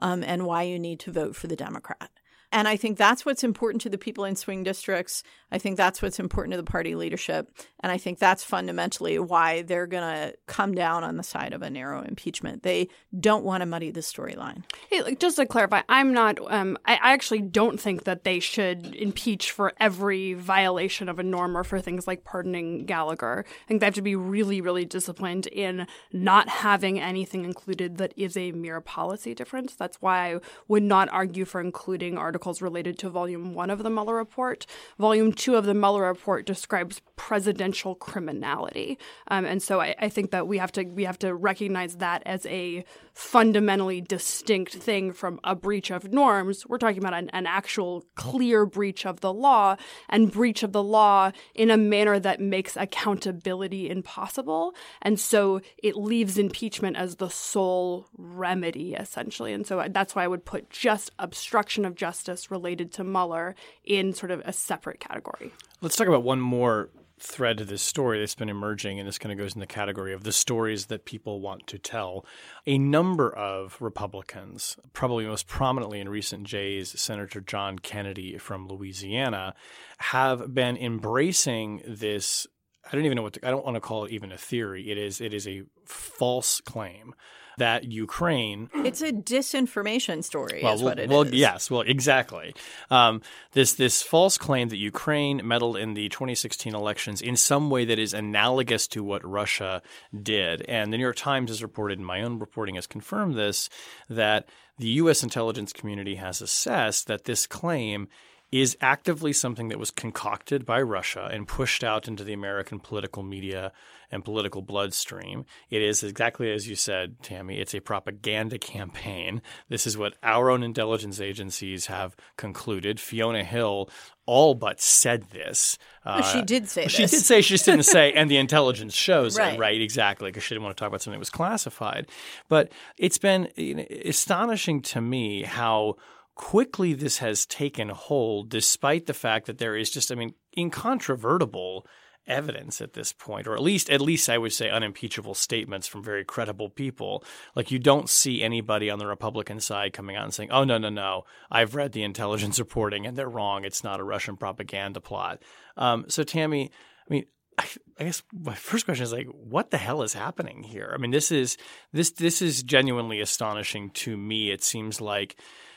Speaker 4: um, and why you need to vote for the Democrat. And I think that's what's important to the people in swing districts. I think that's what's important to the party leadership. And I think that's fundamentally why they're going to come down on the side of a narrow impeachment. They don't want to muddy the storyline.
Speaker 3: Hey, like, just to clarify, I'm not, um, I, I actually don't think that they should impeach for every violation of a norm or for things like pardoning Gallagher. I think they have to be really, really disciplined in not having anything included that is a mere policy difference. That's why I would not argue for including articles articles related to Volume 1 of the Mueller report. Volume 2 of the Mueller report describes presidential criminality. Um, and so I, I, think that we have to we have to recognize that as a fundamentally distinct thing from a breach of norms. We're talking about an, an actual clear breach of the law and breach of the law in a manner that makes accountability impossible. And so it leaves impeachment as the sole remedy, essentially. And so that's why I would put just obstruction of justice related to Mueller in sort of a separate category.
Speaker 1: Let's talk about one more thread to this story that's been emerging, and this kind of goes in the category of the stories that people want to tell. A number of Republicans, probably most prominently in recent days, Senator John Kennedy from Louisiana, have been embracing this. I don't even know what to, I don't want to call it even a theory. It is it is a false claim that Ukraine.
Speaker 4: It's a disinformation story,
Speaker 1: well,
Speaker 4: is what it
Speaker 1: well,
Speaker 4: is.
Speaker 1: yes, well, exactly. Um, this this false claim that Ukraine meddled in the 2016 elections in some way that is analogous to what Russia did, and the New York Times has reported, and my own reporting has confirmed this, that the U.S. intelligence community has assessed that this claim is actively something that was concocted by Russia and pushed out into the American political media and political bloodstream. It is exactly as you said, Tammy. It's a propaganda campaign. This is what our own intelligence agencies have concluded. Fiona Hill all but said this.
Speaker 4: Uh, she did say
Speaker 1: She
Speaker 4: this.
Speaker 1: did say she just didn't say, and the intelligence shows
Speaker 4: right.
Speaker 1: it, right? Exactly, because she didn't want to talk about something that was classified. But it's been you know, astonishing to me how quickly this has taken hold, despite the fact that there is just, I mean, incontrovertible evidence at this point, or at least, at least I would say unimpeachable statements from very credible people. Like you don't see anybody on the Republican side coming out and saying, "Oh no, no, no, I've read the intelligence reporting and they're wrong. It's not a Russian propaganda plot." Um, so Tammy, I mean, I, I, guess my first question is like, what the hell is happening here? I mean, this is this this is genuinely astonishing to me. It seems like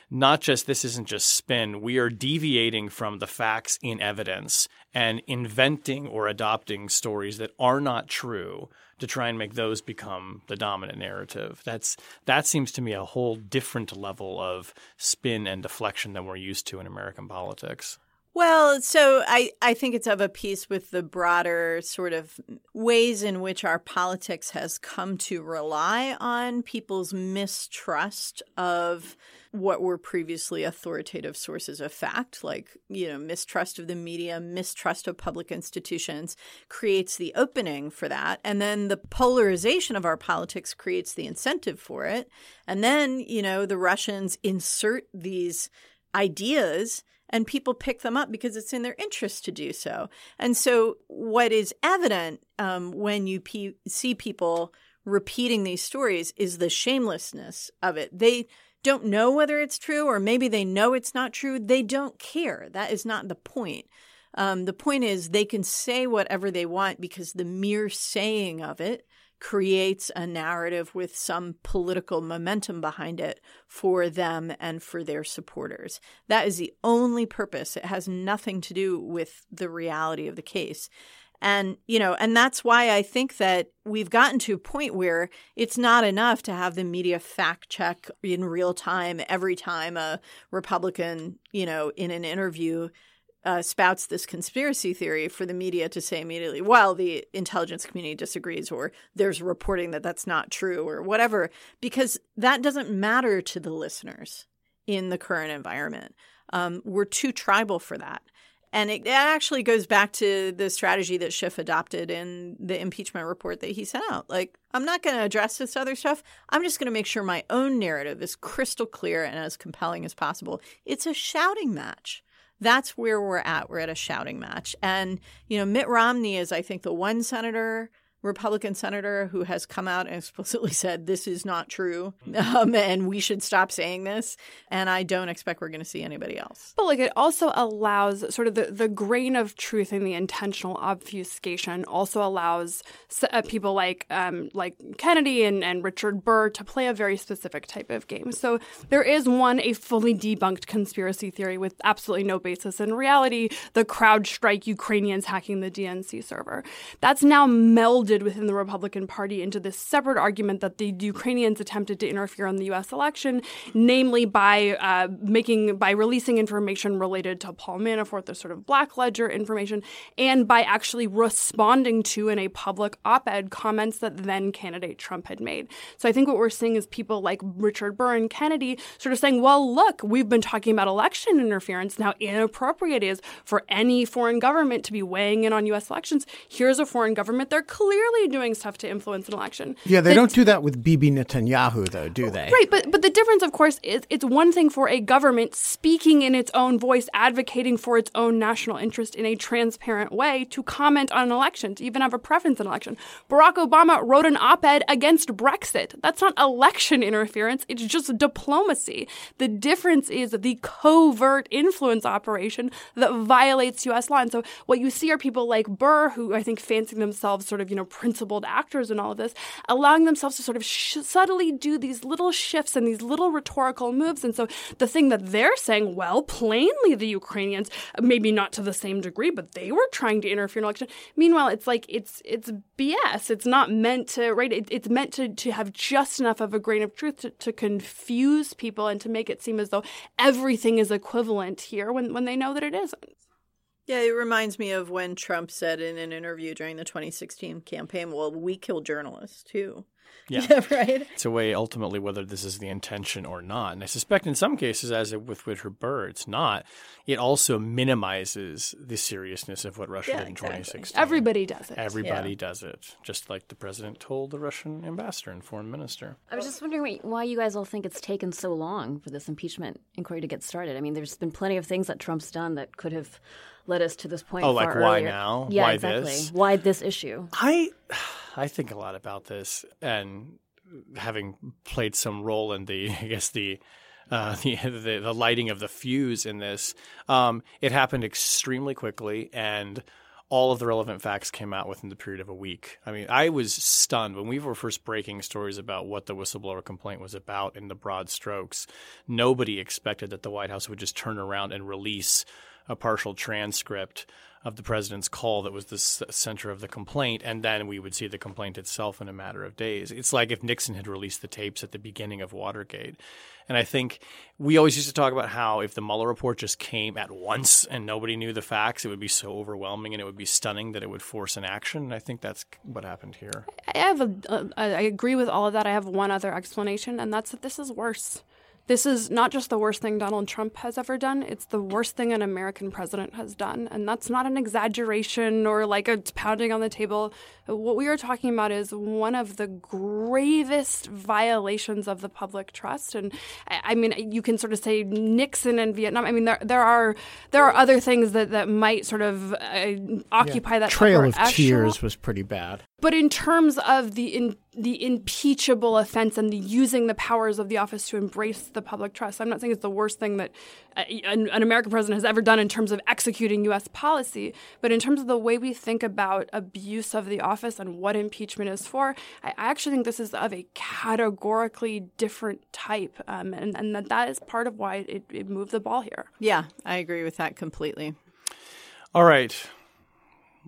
Speaker 1: not just this isn't just spin, we are deviating from the facts in evidence and inventing or adopting stories that are not true to try and make those become the dominant narrative. That's that seems to me a whole different level of spin and deflection than we're used to in American politics.
Speaker 4: Well, so I, I think it's of a piece with the broader sort of ways in which our politics has come to rely on people's mistrust of what were previously authoritative sources of fact, like, you know, mistrust of the media, mistrust of public institutions creates the opening for that. And then the polarization of our politics creates the incentive for it. And then, you know, the Russians insert these ideas and people pick them up because it's in their interest to do so. And so, what is evident um, when you pe- see people repeating these stories is the shamelessness of it. They don't know whether it's true, or maybe they know it's not true. They don't care. That is not the point. Um, the point is they can say whatever they want because the mere saying of it creates a narrative with some political momentum behind it for them and for their supporters. That is the only purpose. It has nothing to do with the reality of the case. And, you know, and that's why I think that we've gotten to a point where it's not enough to have the media fact check in real time every time a Republican, you know, in an interview uh, spouts this conspiracy theory for the media to say immediately, well, the intelligence community disagrees, or there's reporting that that's not true, or whatever, because that doesn't matter to the listeners in the current environment. Um, we're too tribal for that. And it, it, actually goes back to the strategy that Schiff adopted in the impeachment report that he sent out. Like, I'm not going to address this other stuff. I'm just going to make sure my own narrative is crystal clear and as compelling as possible. It's a shouting match that's where we're at. We're at a shouting match. And, you know, Mitt Romney is, I think, the one senator Republican senator who has come out and explicitly said this is not true um, and we should stop saying this. And I don't expect we're going to see anybody else.
Speaker 3: But like it also allows sort of the, the grain of truth and the intentional obfuscation also allows uh, people like um, like Kennedy and, and Richard Burr to play a very specific type of game. So there is one, a fully debunked conspiracy theory with absolutely no basis in reality, the CrowdStrike Ukrainians hacking the DNC server. That's now melded within the Republican Party into this separate argument that the Ukrainians attempted to interfere in the U.S. election, namely by uh, making by releasing information related to Paul Manafort, the sort of black ledger information, and by actually responding to in a public op-ed comments that then candidate Trump had made. So I think what we're seeing is people like Richard Burr and Kennedy sort of saying, "Well, look, we've been talking about election interference. Now, inappropriate is for any foreign government to be weighing in on U.S. elections. Here's a foreign government. They're clearly clearly doing stuff to influence an election.
Speaker 2: Yeah, they don't do that with Bibi Netanyahu, though, do they?
Speaker 3: Right, but but the difference, of course, is it's one thing for a government speaking in its own voice, advocating for its own national interest in a transparent way to comment on an election, to even have a preference in an election. Barack Obama wrote an op-ed against Brexit. That's not election interference; it's just diplomacy. The difference is the covert influence operation that violates U.S. law. And so what you see are people like Burr, who I think fancy themselves sort of you know know, principled actors in all of this, allowing themselves to sort of sh- subtly do these little shifts and these little rhetorical moves. And so the thing that they're saying, well, plainly the Ukrainians, maybe not to the same degree, but they were trying to interfere in election. Meanwhile, it's like it's it's BS. It's not meant to right. It, it's meant to to have just enough of a grain of truth to, to confuse people and to make it seem as though everything is equivalent here when when they know that it isn't.
Speaker 4: Yeah, it reminds me of when Trump said in an interview during the 2016 campaign, well, we kill journalists too.
Speaker 1: Yeah.
Speaker 4: right.
Speaker 1: It's a way ultimately whether this is the intention or not. And I suspect in some cases, as with Richard Burr, it's not. It also minimizes the seriousness of what Russia
Speaker 4: Yeah,
Speaker 1: did in
Speaker 4: exactly.
Speaker 1: 2016.
Speaker 3: Everybody does it.
Speaker 1: Everybody
Speaker 4: Yeah.
Speaker 1: does it, just like the president told the Russian ambassador and foreign minister.
Speaker 6: I was just wondering why- why you guys all think it's taken so long for this impeachment inquiry to get started. I mean, there's been plenty of things that Trump's done that could have led us to this point.
Speaker 1: Oh, like
Speaker 6: far
Speaker 1: why
Speaker 6: earlier.
Speaker 1: now?
Speaker 6: Yeah,
Speaker 1: Why
Speaker 6: exactly.
Speaker 1: this?
Speaker 6: Why this issue?
Speaker 1: I I think a lot about this, and having played some role in the, I guess the. Uh, the, the the lighting of the fuse in this, um, it happened extremely quickly, and all of the relevant facts came out within the period of a week. I mean, I was stunned when we were first breaking stories about what the whistleblower complaint was about in the broad strokes. Nobody expected that the White House would just turn around and release a partial transcript of the president's call that was the center of the complaint, and then we would see the complaint itself in a matter of days. It's like if Nixon had released the tapes at the beginning of Watergate. And I think we always used to talk about how if the Mueller report just came at once and nobody knew the facts, it would be so overwhelming and it would be stunning that it would force an action. And I think that's what happened here.
Speaker 3: I have a, a, I agree with all of that. I have one other explanation, and that's that this is worse. This is not just the worst thing Donald Trump has ever done, it's the worst thing an American president has done. And that's not an exaggeration or like a pounding on the table. What we are talking about is one of the gravest violations of the public trust. And I, mean, you can sort of say Nixon and Vietnam. I mean, there, there are there are other things that, that might sort of uh, occupy that
Speaker 2: Trail of
Speaker 3: echelon.
Speaker 2: Tears was pretty bad.
Speaker 3: But in terms of the in, the impeachable offense and the using the powers of the office to embrace the public trust, I'm not saying it's the worst thing that uh, an, an American president has ever done in terms of executing U.S. policy. But in terms of the way we think about abuse of the office and what impeachment is for, I, I actually think this is of a categorically different type, um, and, and that that is part of why it, it moved the ball here.
Speaker 4: Yeah, I agree with that completely.
Speaker 1: All right,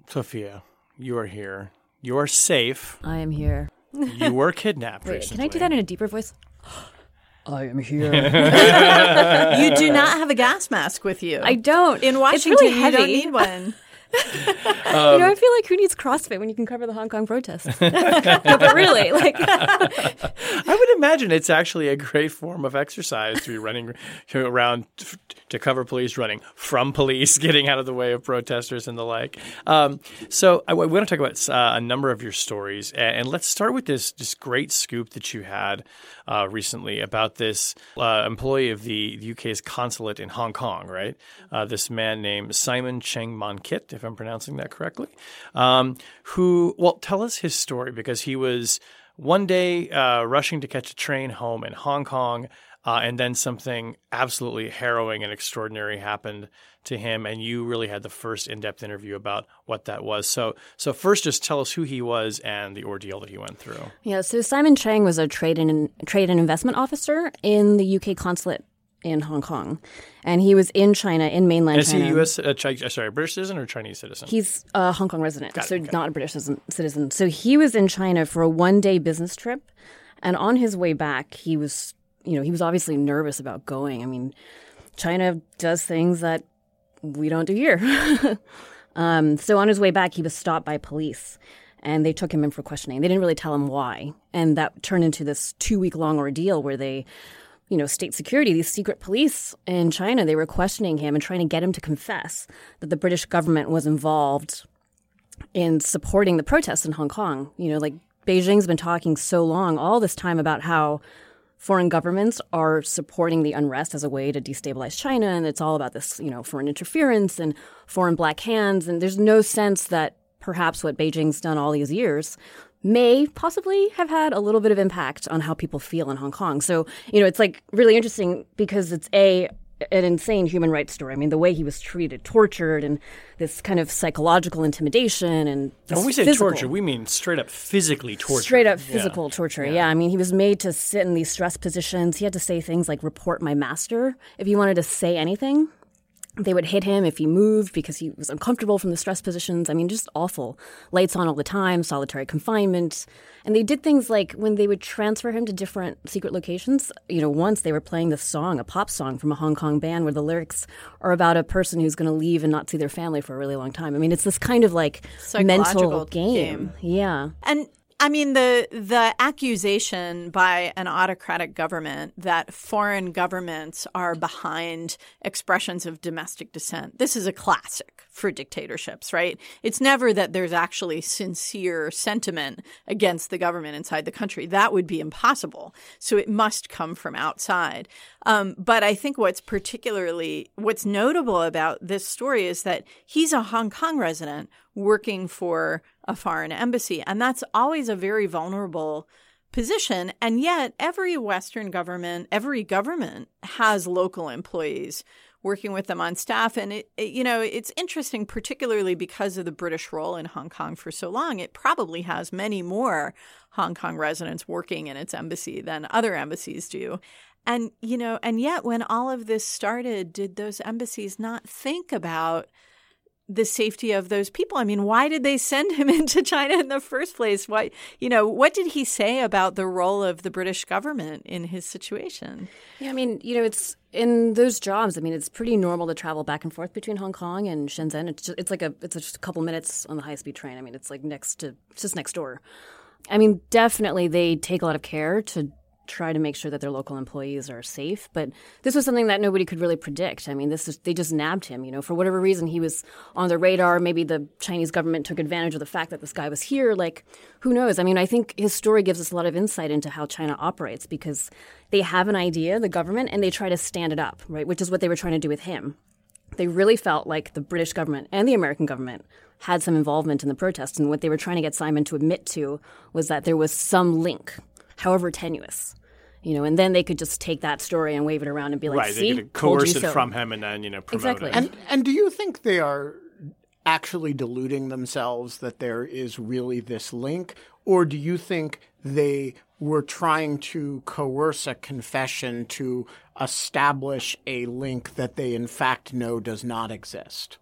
Speaker 1: Sophia, you are here. You are safe.
Speaker 6: I am here.
Speaker 1: You were kidnapped
Speaker 6: Wait,
Speaker 1: recently.
Speaker 6: can I do that in a deeper voice? I am here.
Speaker 4: you do not have a gas mask with you.
Speaker 6: I don't.
Speaker 4: In
Speaker 6: It's
Speaker 4: Washington,
Speaker 6: really
Speaker 4: you don't need one.
Speaker 6: You know, I feel like who needs CrossFit when you can cover the Hong Kong protests? no, but really, like,
Speaker 1: I would imagine it's actually a great form of exercise to be running around to cover police, running from police, getting out of the way of protesters and the like. Um, so I, want to talk about uh, a number of your stories, a- and let's start with this this great scoop that you had uh, recently about this uh, employee of the, UK's consulate in Hong Kong, right? Uh, this man named Simon Cheng Man Kit, if I'm pronouncing that correctly, um, who, well, tell us his story because he was one day uh, rushing to catch a train home in Hong Kong, uh, and then something absolutely harrowing and extraordinary happened to him, and you really had the first in-depth interview about what that was. So, so first, just tell us who he was and the ordeal that he went through.
Speaker 6: yeah. So Simon Cheng was a trade and trade and investment officer in the UK consulate in Hong Kong, and he was in China, in mainland
Speaker 1: Is he
Speaker 6: China.
Speaker 1: a U.S. Uh, Chi- uh, sorry, British citizen or Chinese citizen?
Speaker 6: He's a Hong Kong resident,
Speaker 1: Got it,
Speaker 6: so
Speaker 1: okay.
Speaker 6: not a British citizen-. So he was in China for a one day business trip, and on his way back, he was, you know, he was obviously nervous about going. I mean, China does things that we don't do here. um, so on his way back, he was stopped by police. And they took him in for questioning. They didn't really tell him why. And that turned into this two week long ordeal where they you know, state security, these secret police in China, they were questioning him and trying to get him to confess that the British government was involved in supporting the protests in Hong Kong. You know, like Beijing's been talking so long, all this time about how foreign governments are supporting the unrest as a way to destabilize China. And it's all about this, you know, foreign interference and foreign black hands. And there's no sense that perhaps what Beijing's done all these years may possibly have had a little bit of impact on how people feel in Hong Kong. So, you know, it's like really interesting because it's a an insane human rights story. I mean, the way he was treated, tortured, and this kind of psychological intimidation and
Speaker 1: when we say
Speaker 6: physical,
Speaker 1: torture, we mean straight up physically torture.
Speaker 6: Straight up
Speaker 1: Yeah.
Speaker 6: physical torture. Yeah. I mean, he was made to sit in these stress positions. He had to say things like "report my master" if he wanted to say anything. They would hit him if he moved because he was uncomfortable from the stress positions. I mean, just awful. Lights on all the time, solitary confinement. And they did things like when they would transfer him to different secret locations. You know, once they were playing this song, a pop song from a Hong Kong band where the lyrics are about a person who's going to leave and not see their family for a really long time. I mean, it's this kind of like mental game.
Speaker 4: game.
Speaker 6: Yeah.
Speaker 4: And I mean the the accusation by an autocratic government that foreign governments are behind expressions of domestic dissent. This is a classic for dictatorships, right? It's never that there's actually sincere sentiment against the government inside the country. That would be impossible. So it must come from outside. Um, but I think what's particularly what's notable about this story is that he's a Hong Kong resident working for a foreign embassy, and that's always a very vulnerable position. And yet, every Western government, every government has local employees working with them on staff. And it, it- you know, it's interesting, particularly because of the British role in Hong Kong for so long. It probably has many more Hong Kong residents working in its embassy than other embassies do. And, you know, and yet when all of this started, did those embassies not think about the safety of those people. I mean, why did they send him into China in the first place? Why, you know, what did he say about the role of the British government in his situation?
Speaker 6: Yeah, I mean, you know, it's in those jobs. I mean, it's pretty normal to travel back and forth between Hong Kong and Shenzhen. It's just, it's like a it's just a couple minutes on the high speed train. I mean, it's like next to it's just next door. I mean, definitely they take a lot of care to try to make sure that their local employees are safe. But this was something that nobody could really predict. I mean, this is they just nabbed him. You know, for whatever reason, he was on the radar. Maybe the Chinese government took advantage of the fact that this guy was here. Like, who knows? I mean, I think his story gives us a lot of insight into how China operates because they have an idea, the government, and they try to stand it up, right? Which is what they were trying to do with him they really felt like the British government and the American government had some involvement in the protests. And what they were trying to get Simon to admit to was that there was some link, however tenuous. You know, and then they could just take that story and wave it around and be like,
Speaker 1: right,
Speaker 6: "See,
Speaker 1: they could coerce it
Speaker 6: so."
Speaker 1: from him and then you know promote
Speaker 6: Exactly.
Speaker 1: it.
Speaker 2: And and do you think they are actually deluding themselves that there is really this link, or do you think they were trying to coerce a confession to establish a link that they in fact know does not exist?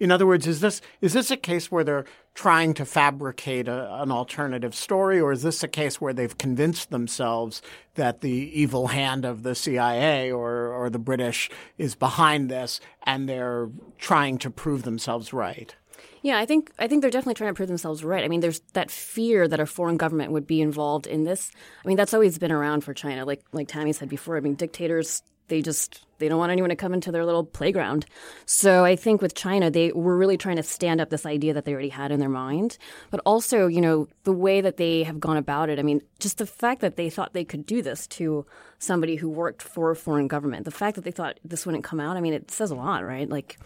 Speaker 2: In other words, is this is this a case where they're trying to fabricate a, an alternative story, or is this a case where they've convinced themselves that the evil hand of the CIA or, or the British is behind this, and they're trying to prove themselves right?
Speaker 6: Yeah, I think I think they're definitely trying to prove themselves right. I mean, there's that fear that a foreign government would be involved in this. I mean, that's always been around for China. Like like Tammy said before. I mean, dictators they just they don't want anyone to come into their little playground. So I think with China, they were really trying to stand up this idea that they already had in their mind, but also you know the way that they have gone about it. I mean, just the fact that they thought they could do this to somebody who worked for a foreign government, the fact that they thought this wouldn't come out. I mean, it says a lot, right? Like.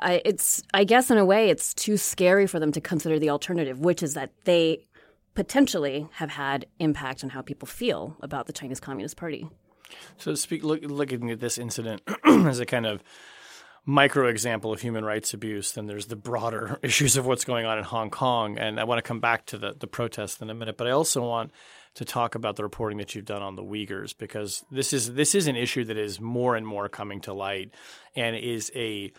Speaker 6: I, it's I guess in a way it's too scary for them to consider the alternative, which is that they potentially have had impact on how people feel about the Chinese Communist Party.
Speaker 1: So speak look, looking at this incident as a kind of micro example of human rights abuse, then there's the broader issues of what's going on in Hong Kong. And I want to come back to the, the protests in a minute, but I also want to talk about the reporting that you've done on the Uyghurs because this is this is an issue that is more and more coming to light and is a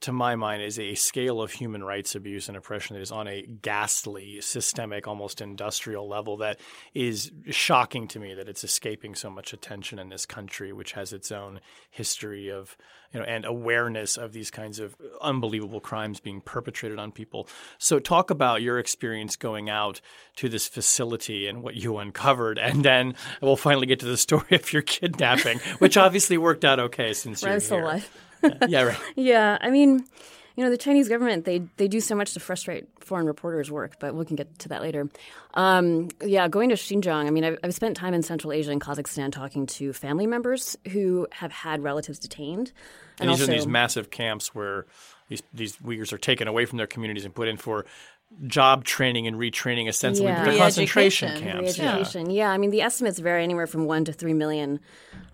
Speaker 1: to my mind, is a scale of human rights abuse and oppression that is on a ghastly, systemic, almost industrial level that is shocking to me that it's escaping so much attention in this country, which has its own history of, you know, and awareness of these kinds of unbelievable crimes being perpetrated on people. So, talk about your experience going out to this facility and what you uncovered, and then we'll finally get to the story of your kidnapping, which obviously worked out okay since you're
Speaker 6: still
Speaker 1: here.
Speaker 6: alive.
Speaker 1: yeah, right.
Speaker 6: Yeah, I mean, you know, the Chinese government they they do so much to frustrate foreign reporters' work, but we can get to that later. Um, yeah, going to Xinjiang. I mean, I've, I've spent time in Central Asia and Kazakhstan talking to family members who have had relatives detained,
Speaker 1: And these
Speaker 6: also
Speaker 1: are these massive camps where these these Uyghurs are taken away from their communities and put in for job training and retraining ostensibly,
Speaker 6: Yeah.
Speaker 1: the concentration camps. Yeah.
Speaker 6: Re-education. Yeah. I mean, the estimates vary anywhere from one to three million.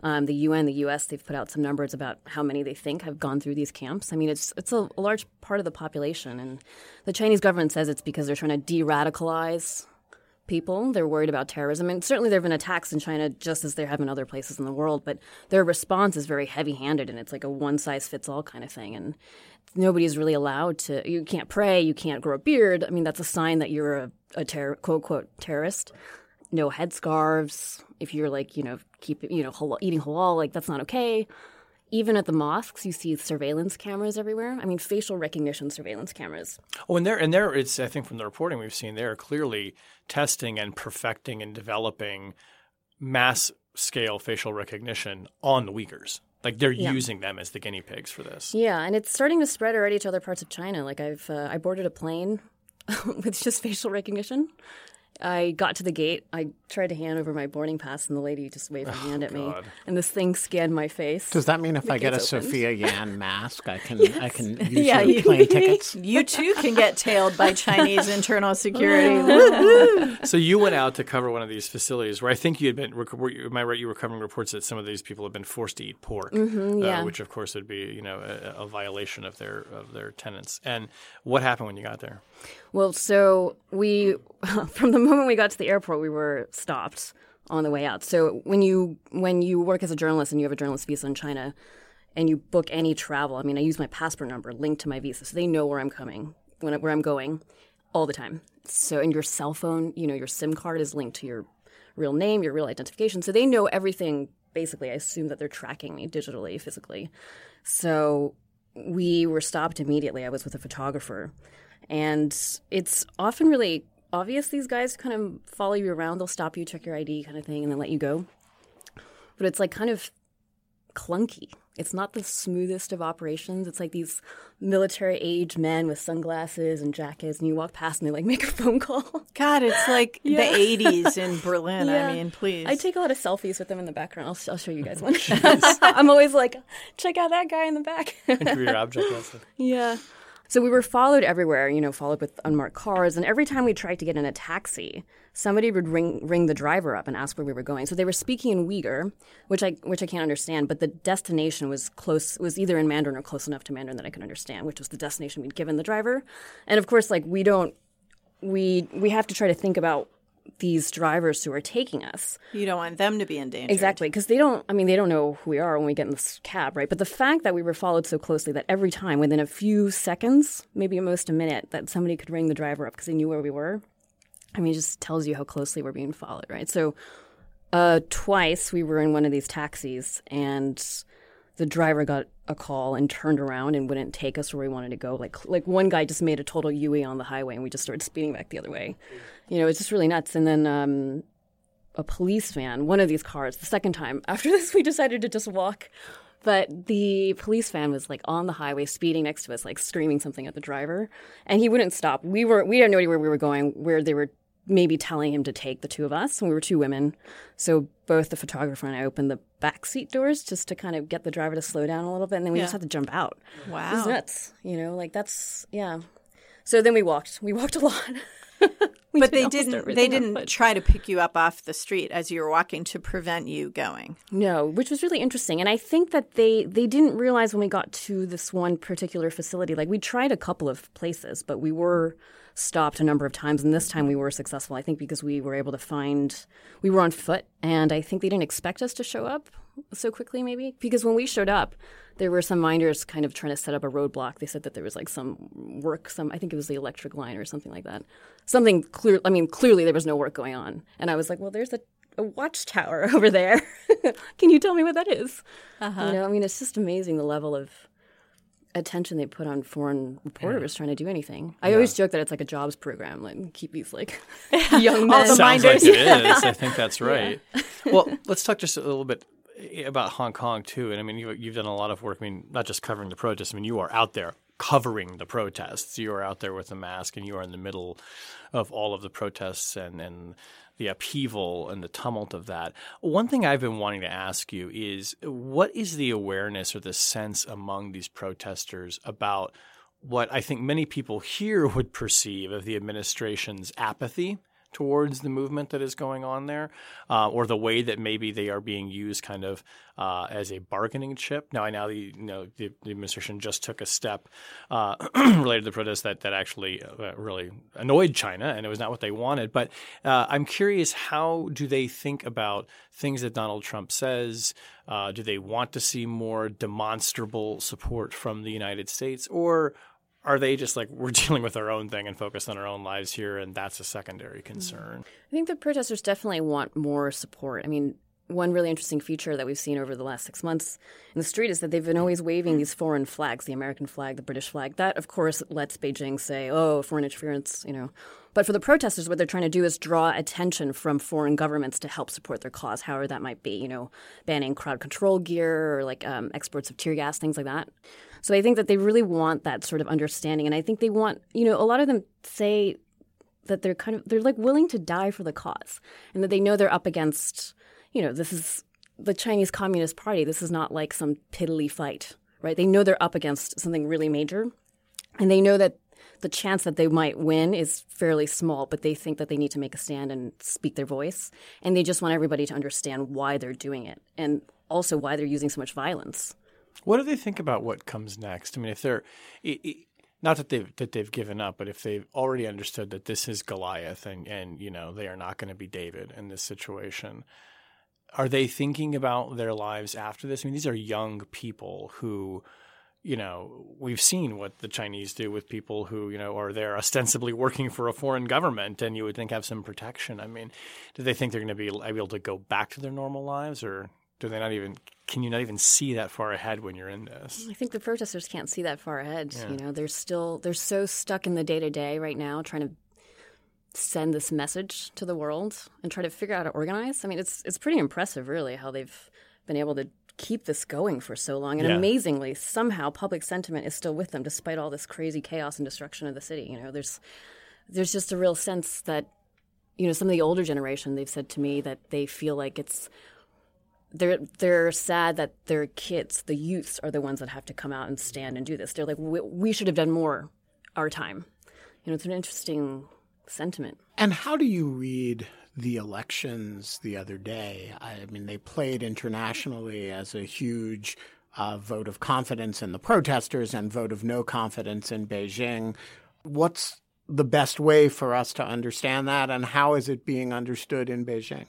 Speaker 6: Um, the UN, the US, they've put out some numbers about how many they think have gone through these camps. I mean, it's it's a, a large part of the population, and the Chinese government says it's because they're trying to de-radicalize people. They're worried about terrorism, and certainly there have been attacks in China, just as there have been other places in the world. But their response is very heavy-handed, and it's like a one-size-fits-all kind of thing, and nobody's really allowed to. You can't pray, you can't grow a beard. I mean, that's a sign that you're a, a terror, quote quote terrorist. No headscarves. If you're like, you know, keep you know halal, eating halal, like that's not okay. Even at the mosques, you see surveillance cameras everywhere. I mean, facial recognition surveillance cameras.
Speaker 1: Oh, and there, and there, it's I think from the reporting we've seen, they're clearly testing and perfecting and developing mass scale facial recognition on the Uyghurs. Like they're using them as the guinea pigs for this.
Speaker 6: Yeah, and it's starting to spread already to other parts of China. Like I've uh, I boarded a plane with just facial recognition. I got to the gate. I tried to hand over my boarding pass, and the lady just waved her hand at me. And this thing scanned my face.
Speaker 2: Does that mean if
Speaker 6: The
Speaker 2: I get a
Speaker 6: gate's opened.
Speaker 2: Sophia Yan mask, I can I can use
Speaker 4: Yeah,
Speaker 2: your
Speaker 4: you-
Speaker 2: plane tickets?
Speaker 4: You too can get tailed by Chinese internal security.
Speaker 1: So you went out to cover one of these facilities where I think you had been. Were you, am I right? You were covering reports that some of these people have been forced to eat pork,
Speaker 6: yeah.
Speaker 1: uh, which of course would be you know a, a violation of their of their tenants. And what happened when you got there?
Speaker 6: Well, so we, from the moment we got to the airport, we were stopped on the way out. So when you when you work as a journalist and you have a journalist visa in China, and you book any travel, I mean, I use my passport number linked to my visa, so they know where I'm coming, when where I'm going, all the time. So in your cell phone, you know, your SIM card is linked to your real name, your real identification, so they know everything. Basically, I assume that they're tracking me digitally, physically. So we were stopped immediately. I was with a photographer. And it's often really obvious these guys kind of follow you around. They'll stop you, check your ID kind of thing, and then let you go. But it's like kind of clunky. It's not the smoothest of operations. It's like these military age men with sunglasses and jackets, and you walk past and they like make a phone call.
Speaker 4: God, it's like the 80s in Berlin.
Speaker 6: Yeah.
Speaker 4: I mean, please.
Speaker 6: I take a lot of selfies with them in the background. I'll, I'll show you guys one. Oh, I'm always like, check out that guy in the back.
Speaker 1: Think your object lesson.
Speaker 6: Yeah. So we were followed everywhere, you know, followed with unmarked cars. And every time we tried to get in a taxi, somebody would ring ring the driver up and ask where we were going. So they were speaking in Uyghur, which I which I can't understand, but the destination was close was either in Mandarin or close enough to Mandarin that I could understand, which was the destination we'd given the driver. And of course, like we don't we we have to try to think about these drivers who are taking us.
Speaker 4: you don't want them to be in danger.
Speaker 6: Exactly, because they don't. I mean, they don't know who we are when we get in this cab, right? But the fact that we were followed so closely that every time, within a few seconds, maybe at most a minute, that somebody could ring the driver up because they knew where we were. I mean, it just tells you how closely we're being followed, right? So, uh, twice we were in one of these taxis, and the driver got a call and turned around and wouldn't take us where we wanted to go. Like, like one guy just made a total UE on the highway, and we just started speeding back the other way. You know, it's just really nuts. And then um, a police van, one of these cars, the second time. After this, we decided to just walk. But the police van was like on the highway, speeding next to us, like screaming something at the driver, and he wouldn't stop. We were we had no idea where we were going, where they were maybe telling him to take the two of us. And we were two women, so both the photographer and I opened the back seat doors just to kind of get the driver to slow down a little bit, and then we just had to jump out. It was
Speaker 4: Wow.
Speaker 6: nuts, you know, like that's yeah. So then we walked. We walked a lot. We
Speaker 4: But
Speaker 6: did
Speaker 4: they didn't. They didn't
Speaker 6: foot.
Speaker 4: try to pick you up off the street as you were walking to prevent you going.
Speaker 6: No, which was really interesting. And I think that they they didn't realize when we got to this one particular facility. Like we tried a couple of places, but we were stopped a number of times and this time we were successful. I think because we were able to find we were on foot and I think they didn't expect us to show up so quickly maybe. Because when we showed up, there were some minders kind of trying to set up a roadblock. They said that there was like some work, some I think it was the electric line or something like that. Something clear. I mean, clearly there was no work going on, and I was like, "Well, there's a, a watchtower over there. Can you tell me what that is?"
Speaker 4: Uh-huh.
Speaker 6: You know, I mean, it's just amazing the level of attention they put on foreign reporters trying to do anything. I always joke that it's like a jobs program, like keep these like young men.
Speaker 4: the
Speaker 1: Sounds
Speaker 4: minders.
Speaker 1: like it is. I think that's right. well, let's talk just a little bit Eh, about Hong Kong too. And I mean, you've, you've done a lot of work. I mean, not just covering the protests. I mean, you are out there covering the protests. You are out there with a mask, and you are in the middle of all of the protests and and the upheaval and the tumult of that. One thing I've been wanting to ask you is what is the awareness or the sense among these protesters about what I think many people here would perceive of the administration's apathy towards the movement that is going on there, uh, or the way that maybe they are being used kind of uh, as a bargaining chip. Now, I know the you know the, the administration just took a step uh, related to the protests that that actually uh, really annoyed China, and it was not what they wanted. But uh, I'm curious, how do they think about things that Donald Trump says? Uh, do they want to see more demonstrable support from the United States, or are they just like we're dealing with our own thing and focused on our own lives here and that's a secondary concern
Speaker 6: I think the protesters definitely want more support. I mean, one really interesting feature that we've seen over the last six months in the street is that they've been always waving these foreign flags, the American flag, the British flag. That, of course, lets Beijing say, oh, foreign interference, you know. But for the protesters, what they're trying to do is draw attention from foreign governments to help support their cause, however that might be, you know, banning crowd control gear or like um, exports of tear gas, things like that. So I think that they really want that sort of understanding. And I think they want, you know, a lot of them say that they're kind of, they're like willing to die for the cause and that they know they're up against, you know, this is the Chinese Communist Party. This is not like some piddly fight, right? They know they're up against something really major. And they know that the chance that they might win is fairly small, but they think that they need to make a stand and speak their voice. And they just want everybody to understand why they're doing it and also why they're using so much violence.
Speaker 1: What do they think about what comes next i mean if they're i i not that they've that they've given up, but if they've already understood that this is Goliath and and you know they are not going to be David in this situation, are they thinking about their lives after this? I mean, these are young people who, you know, we've seen what the Chinese do with people who you know are there ostensibly working for a foreign government, and you would think have some protection. I mean, do they think they're going to be able to go back to their normal lives, or do they not even? Can you not even see that far ahead when you're in this?
Speaker 6: I think the protesters can't see that far ahead. You know, they're still they're so stuck in the day to day right now, trying to send this message to the world and try to figure out how to organize. I mean, it's it's pretty impressive, really, how they've been able to keep this going for so long. And
Speaker 1: Yeah.
Speaker 6: amazingly, somehow public sentiment is still with them despite all this crazy chaos and destruction of the city. You know, there's there's just a real sense that you know some of the older generation they've said to me that they feel like it's they're they're sad that their kids, the youths, are the ones that have to come out and stand and do this. They're like, we, we should have done more our time. You know, it's an interesting sentiment.
Speaker 2: And how do you read the elections the other day? I mean, they played internationally as a huge uh, vote of confidence in the protesters and vote of no confidence in Beijing. What's the best way for us to understand that, and how is it being understood in Beijing?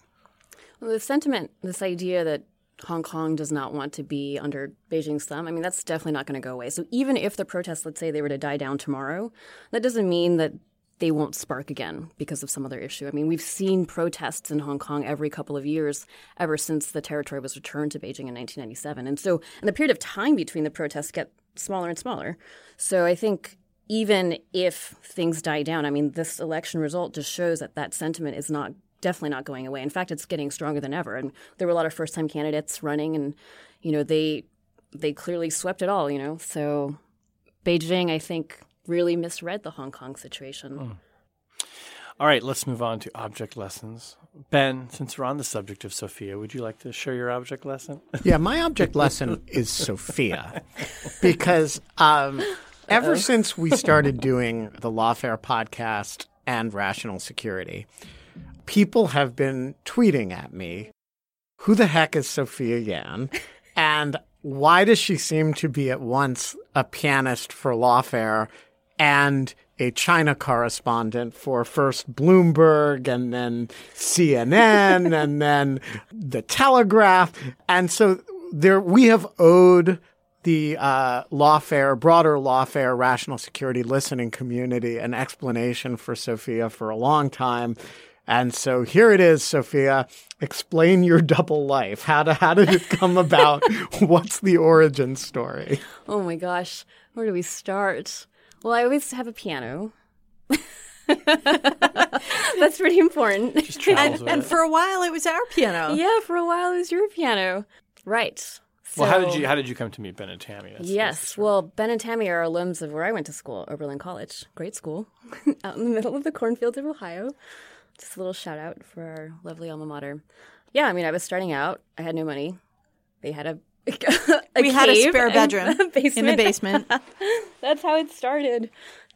Speaker 6: The sentiment, this idea that Hong Kong does not want to be under Beijing's thumb, I mean, that's definitely not going to go away. So even if the protests, let's say they were to die down tomorrow, that doesn't mean that they won't spark again because of some other issue. I mean, we've seen protests in Hong Kong every couple of years ever since the territory was returned to Beijing in 1997. And so, and the period of time between the protests get smaller and smaller. So I think even if things die down, I mean, this election result just shows that that sentiment is not definitely not going away. In fact, it's getting stronger than ever. And there were a lot of first-time candidates running, and you know they they clearly swept it all. You know, so Beijing, I think, really misread the Hong Kong situation.
Speaker 1: All right, let's move on to object lessons. Ben, since we're on the subject of Sophia, would you like to share your object lesson?
Speaker 2: Yeah, my object lesson is Sophia because um, ever since we started doing the Lawfare podcast and Rational Security, people have been tweeting at me, who the heck is Sophia Yan? And why does she seem to be at once a pianist for Lawfare and a China correspondent for first Bloomberg and then CNN and then the Telegraph. And so there we have owed the uh, lawfare, broader lawfare, rational security listening community an explanation for Sophia for a long time. And so here it is, Sophia. Explain your double life. How, to, how did it come about? What's the origin story?
Speaker 6: Oh my gosh, where do we start? Well, I always have a piano. That's pretty important.
Speaker 1: Just
Speaker 4: And,
Speaker 1: with
Speaker 4: and for a while, it was our piano.
Speaker 6: yeah, for a while it was your piano. Right.
Speaker 1: well, how did you how did you come to meet Ben and Tammy? That's-
Speaker 6: Yes. Well, Ben and Tammy are alums of where I went to school, Oberlin College. Great school out in the middle of the cornfields of Ohio. Just a little shout out for our lovely alma mater. Yeah, I mean, I was starting out. I had no money. They had a
Speaker 4: we had a spare bedroom
Speaker 6: a
Speaker 4: in the basement.
Speaker 6: That's how it started.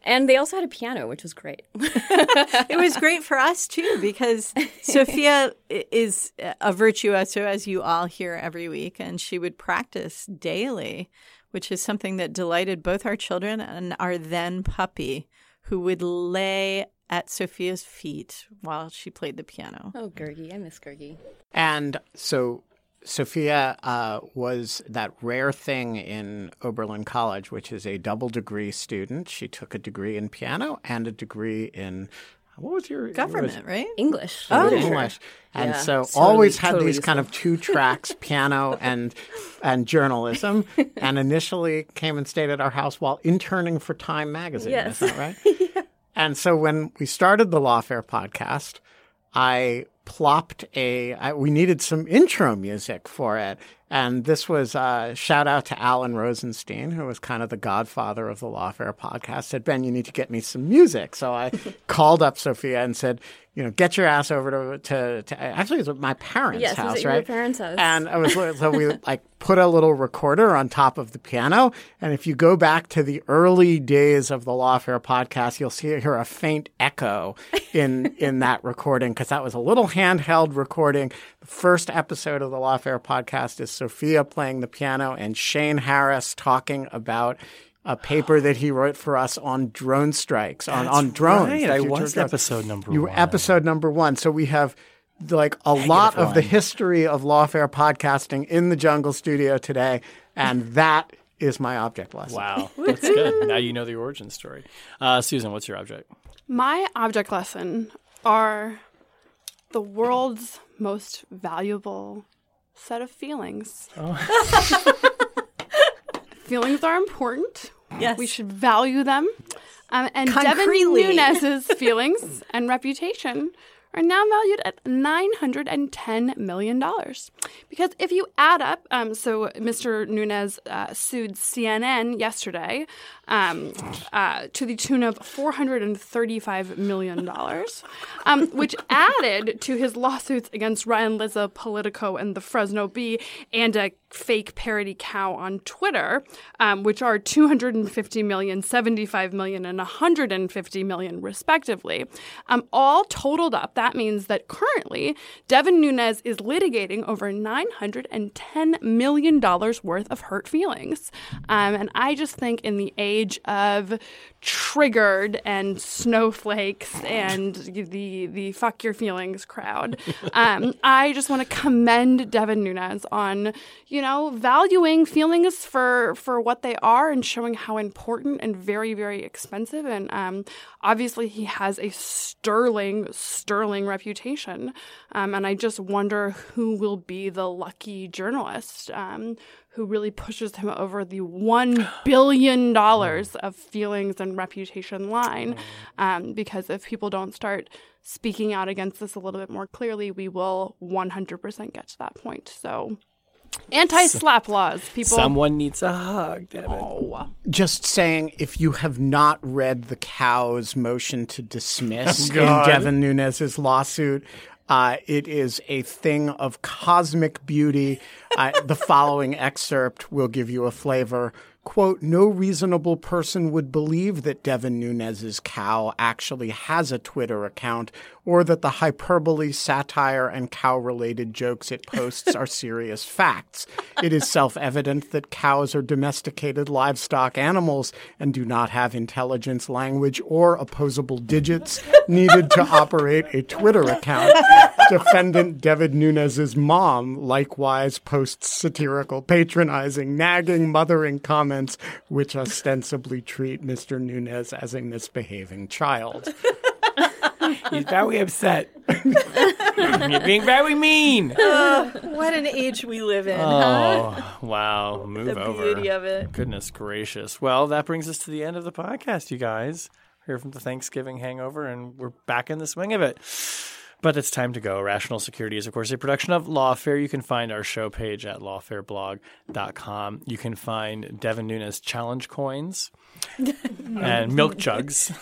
Speaker 6: And they also had a piano, which was great.
Speaker 4: it was great for us too because Sophia is a virtuoso, as you all hear every week, and she would practice daily, which is something that delighted both our children and our then puppy, who would lay at Sophia's feet while she played the piano.
Speaker 6: oh, Gergie. I miss Gergie.
Speaker 2: And so Sophia uh, was that rare thing in Oberlin College, which is a double degree student. She took a degree in piano and a degree in what was your
Speaker 4: Government, right?
Speaker 6: English.
Speaker 4: Oh,
Speaker 6: literature.
Speaker 2: English. And
Speaker 6: Yeah,
Speaker 2: so
Speaker 6: totally-
Speaker 2: always had
Speaker 6: totally
Speaker 2: these kind of two tracks, piano and and journalism. And initially came and stayed at our house while interning for Time magazine.
Speaker 6: Yes.
Speaker 2: Is that right? And so when we started the Lawfare podcast, I plopped a. I, we needed some intro music for it, and this was uh, shout out to Alan Rosenstein, who was kind of the godfather of the Lawfare podcast. Said Ben, you need to get me some music. So I called up Sophia and said, you know, get your ass over to to, to actually it was my parents'
Speaker 6: Yes,
Speaker 2: house, right?
Speaker 6: parents' house.
Speaker 2: And I was so we like put a little recorder on top of the piano, and if you go back to the early days of the Lawfare podcast, you'll see hear a faint echo in in that recording because that was a little handheld recording. The first episode of the Lawfare podcast is Sophia playing the piano and Shane Harris talking about. A paper that he wrote for us on drone strikes, on, on drones.
Speaker 1: right. I was
Speaker 2: drones.
Speaker 1: episode number
Speaker 2: You were
Speaker 1: one.
Speaker 2: episode number one. So we have like a lot of the history of lawfare podcasting in the Jungle Studio today, and that is my object lesson.
Speaker 1: Wow, that's good. Now you know the origin story. Uh, Susan, what's your object?
Speaker 3: My object lesson are the world's most valuable set of feelings. feelings are important.
Speaker 4: Yes.
Speaker 3: We should value them. Um, and
Speaker 4: Concretely.
Speaker 3: Devin Nunes's feelings and reputation are now valued at $910 million. Because if you add up, um, so Mr. Nunes uh, sued CNN yesterday um, uh, to the tune of $435 million, um, which added to his lawsuits against Ryan Lizza, Politico, and the Fresno Bee, and a fake parody cow on Twitter, um, which are 250 million, 75 million, and 150 million, respectively. Um, all totaled up, that means that currently Devin Nunes is litigating over $910 million worth of hurt feelings. Um, and I just think in the age of triggered and snowflakes and the the fuck your feelings crowd. Um, I just want to commend Devin Nunes on you know valuing feelings for for what they are and showing how important and very very expensive and um, obviously he has a sterling sterling reputation um, and I just wonder who will be the lucky journalist. Who really pushes him over the $1 billion of feelings and reputation line. Um, because if people don't start speaking out against this a little bit more clearly, we will 100% get to that point. So, anti SLAPP laws, people.
Speaker 1: Someone needs a hug, Devin.
Speaker 3: Oh.
Speaker 2: Just saying, if you have not read the cow's motion to dismiss in
Speaker 1: God.
Speaker 2: Devin Nunes's lawsuit, uh, it is a thing of cosmic beauty. Uh, the following excerpt will give you a flavor. Quote, no reasonable person would believe that Devin Nunes's cow actually has a Twitter account or that the hyperbole, satire, and cow related jokes it posts are serious facts. It is self evident that cows are domesticated livestock animals and do not have intelligence, language, or opposable digits needed to operate a Twitter account. Defendant Devin Nunes's mom likewise posts satirical, patronizing, nagging, mothering comments which ostensibly treat Mr. Nunes as a misbehaving child.
Speaker 1: He's very upset. You're being very mean.
Speaker 4: What an age we live in.
Speaker 1: Oh, wow. Move
Speaker 4: the
Speaker 1: over.
Speaker 4: beauty of it.
Speaker 1: Goodness gracious. Well, that brings us to the end of the podcast, you guys. Here from the Thanksgiving hangover, and we're back in the swing of it. But it's time to go. Rational Security is, of course, a production of Lawfare. You can find our show page at lawfareblog.com. You can find Devin Nunes challenge coins and milk jugs.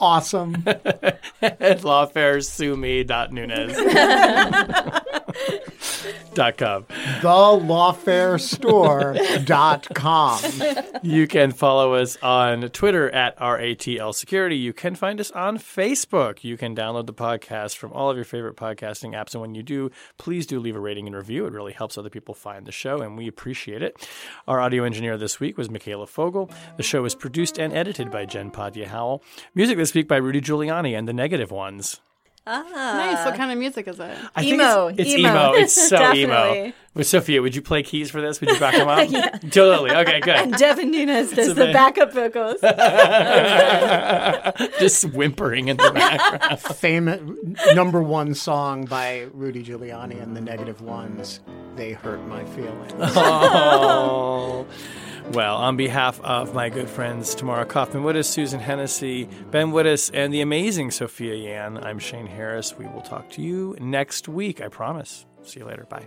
Speaker 2: awesome.
Speaker 1: At lawfaresumi.nunez. dot com.
Speaker 2: thelawfarestore.com.
Speaker 1: You can follow us on Twitter at RATL Security. You can find us on Facebook. You can download the podcast from all of your favorite podcasting apps. And when you do, please do leave a rating and review. It really helps other people find the show, and we appreciate it. Our audio engineer this week was Michaela Fogel. The show is produced and edited by Jen Patja Howell. Music this week by Rudy Giuliani and the Negative Ones. Ah.
Speaker 3: Nice. What kind of music is it?
Speaker 1: I think
Speaker 4: Emo,
Speaker 1: It's, it's
Speaker 4: emo.
Speaker 1: emo. It's so emo.
Speaker 4: Definitely.
Speaker 1: With Sophia, would you play keys for this? Would you back them up? Totally. Okay, good.
Speaker 4: And Devin Nunes does the backup vocals.
Speaker 1: Just whimpering in the background.
Speaker 2: Famous number one song by Rudy Giuliani and the Negative Ones. They hurt my feelings.
Speaker 1: Oh. Well, on behalf of my good friends Tamara Cofman Wittes, Susan Hennessy, Ben Wittes, and the amazing Sophia Yan, I'm Shane Harris. We will talk to you next week, I promise. See you later. Bye.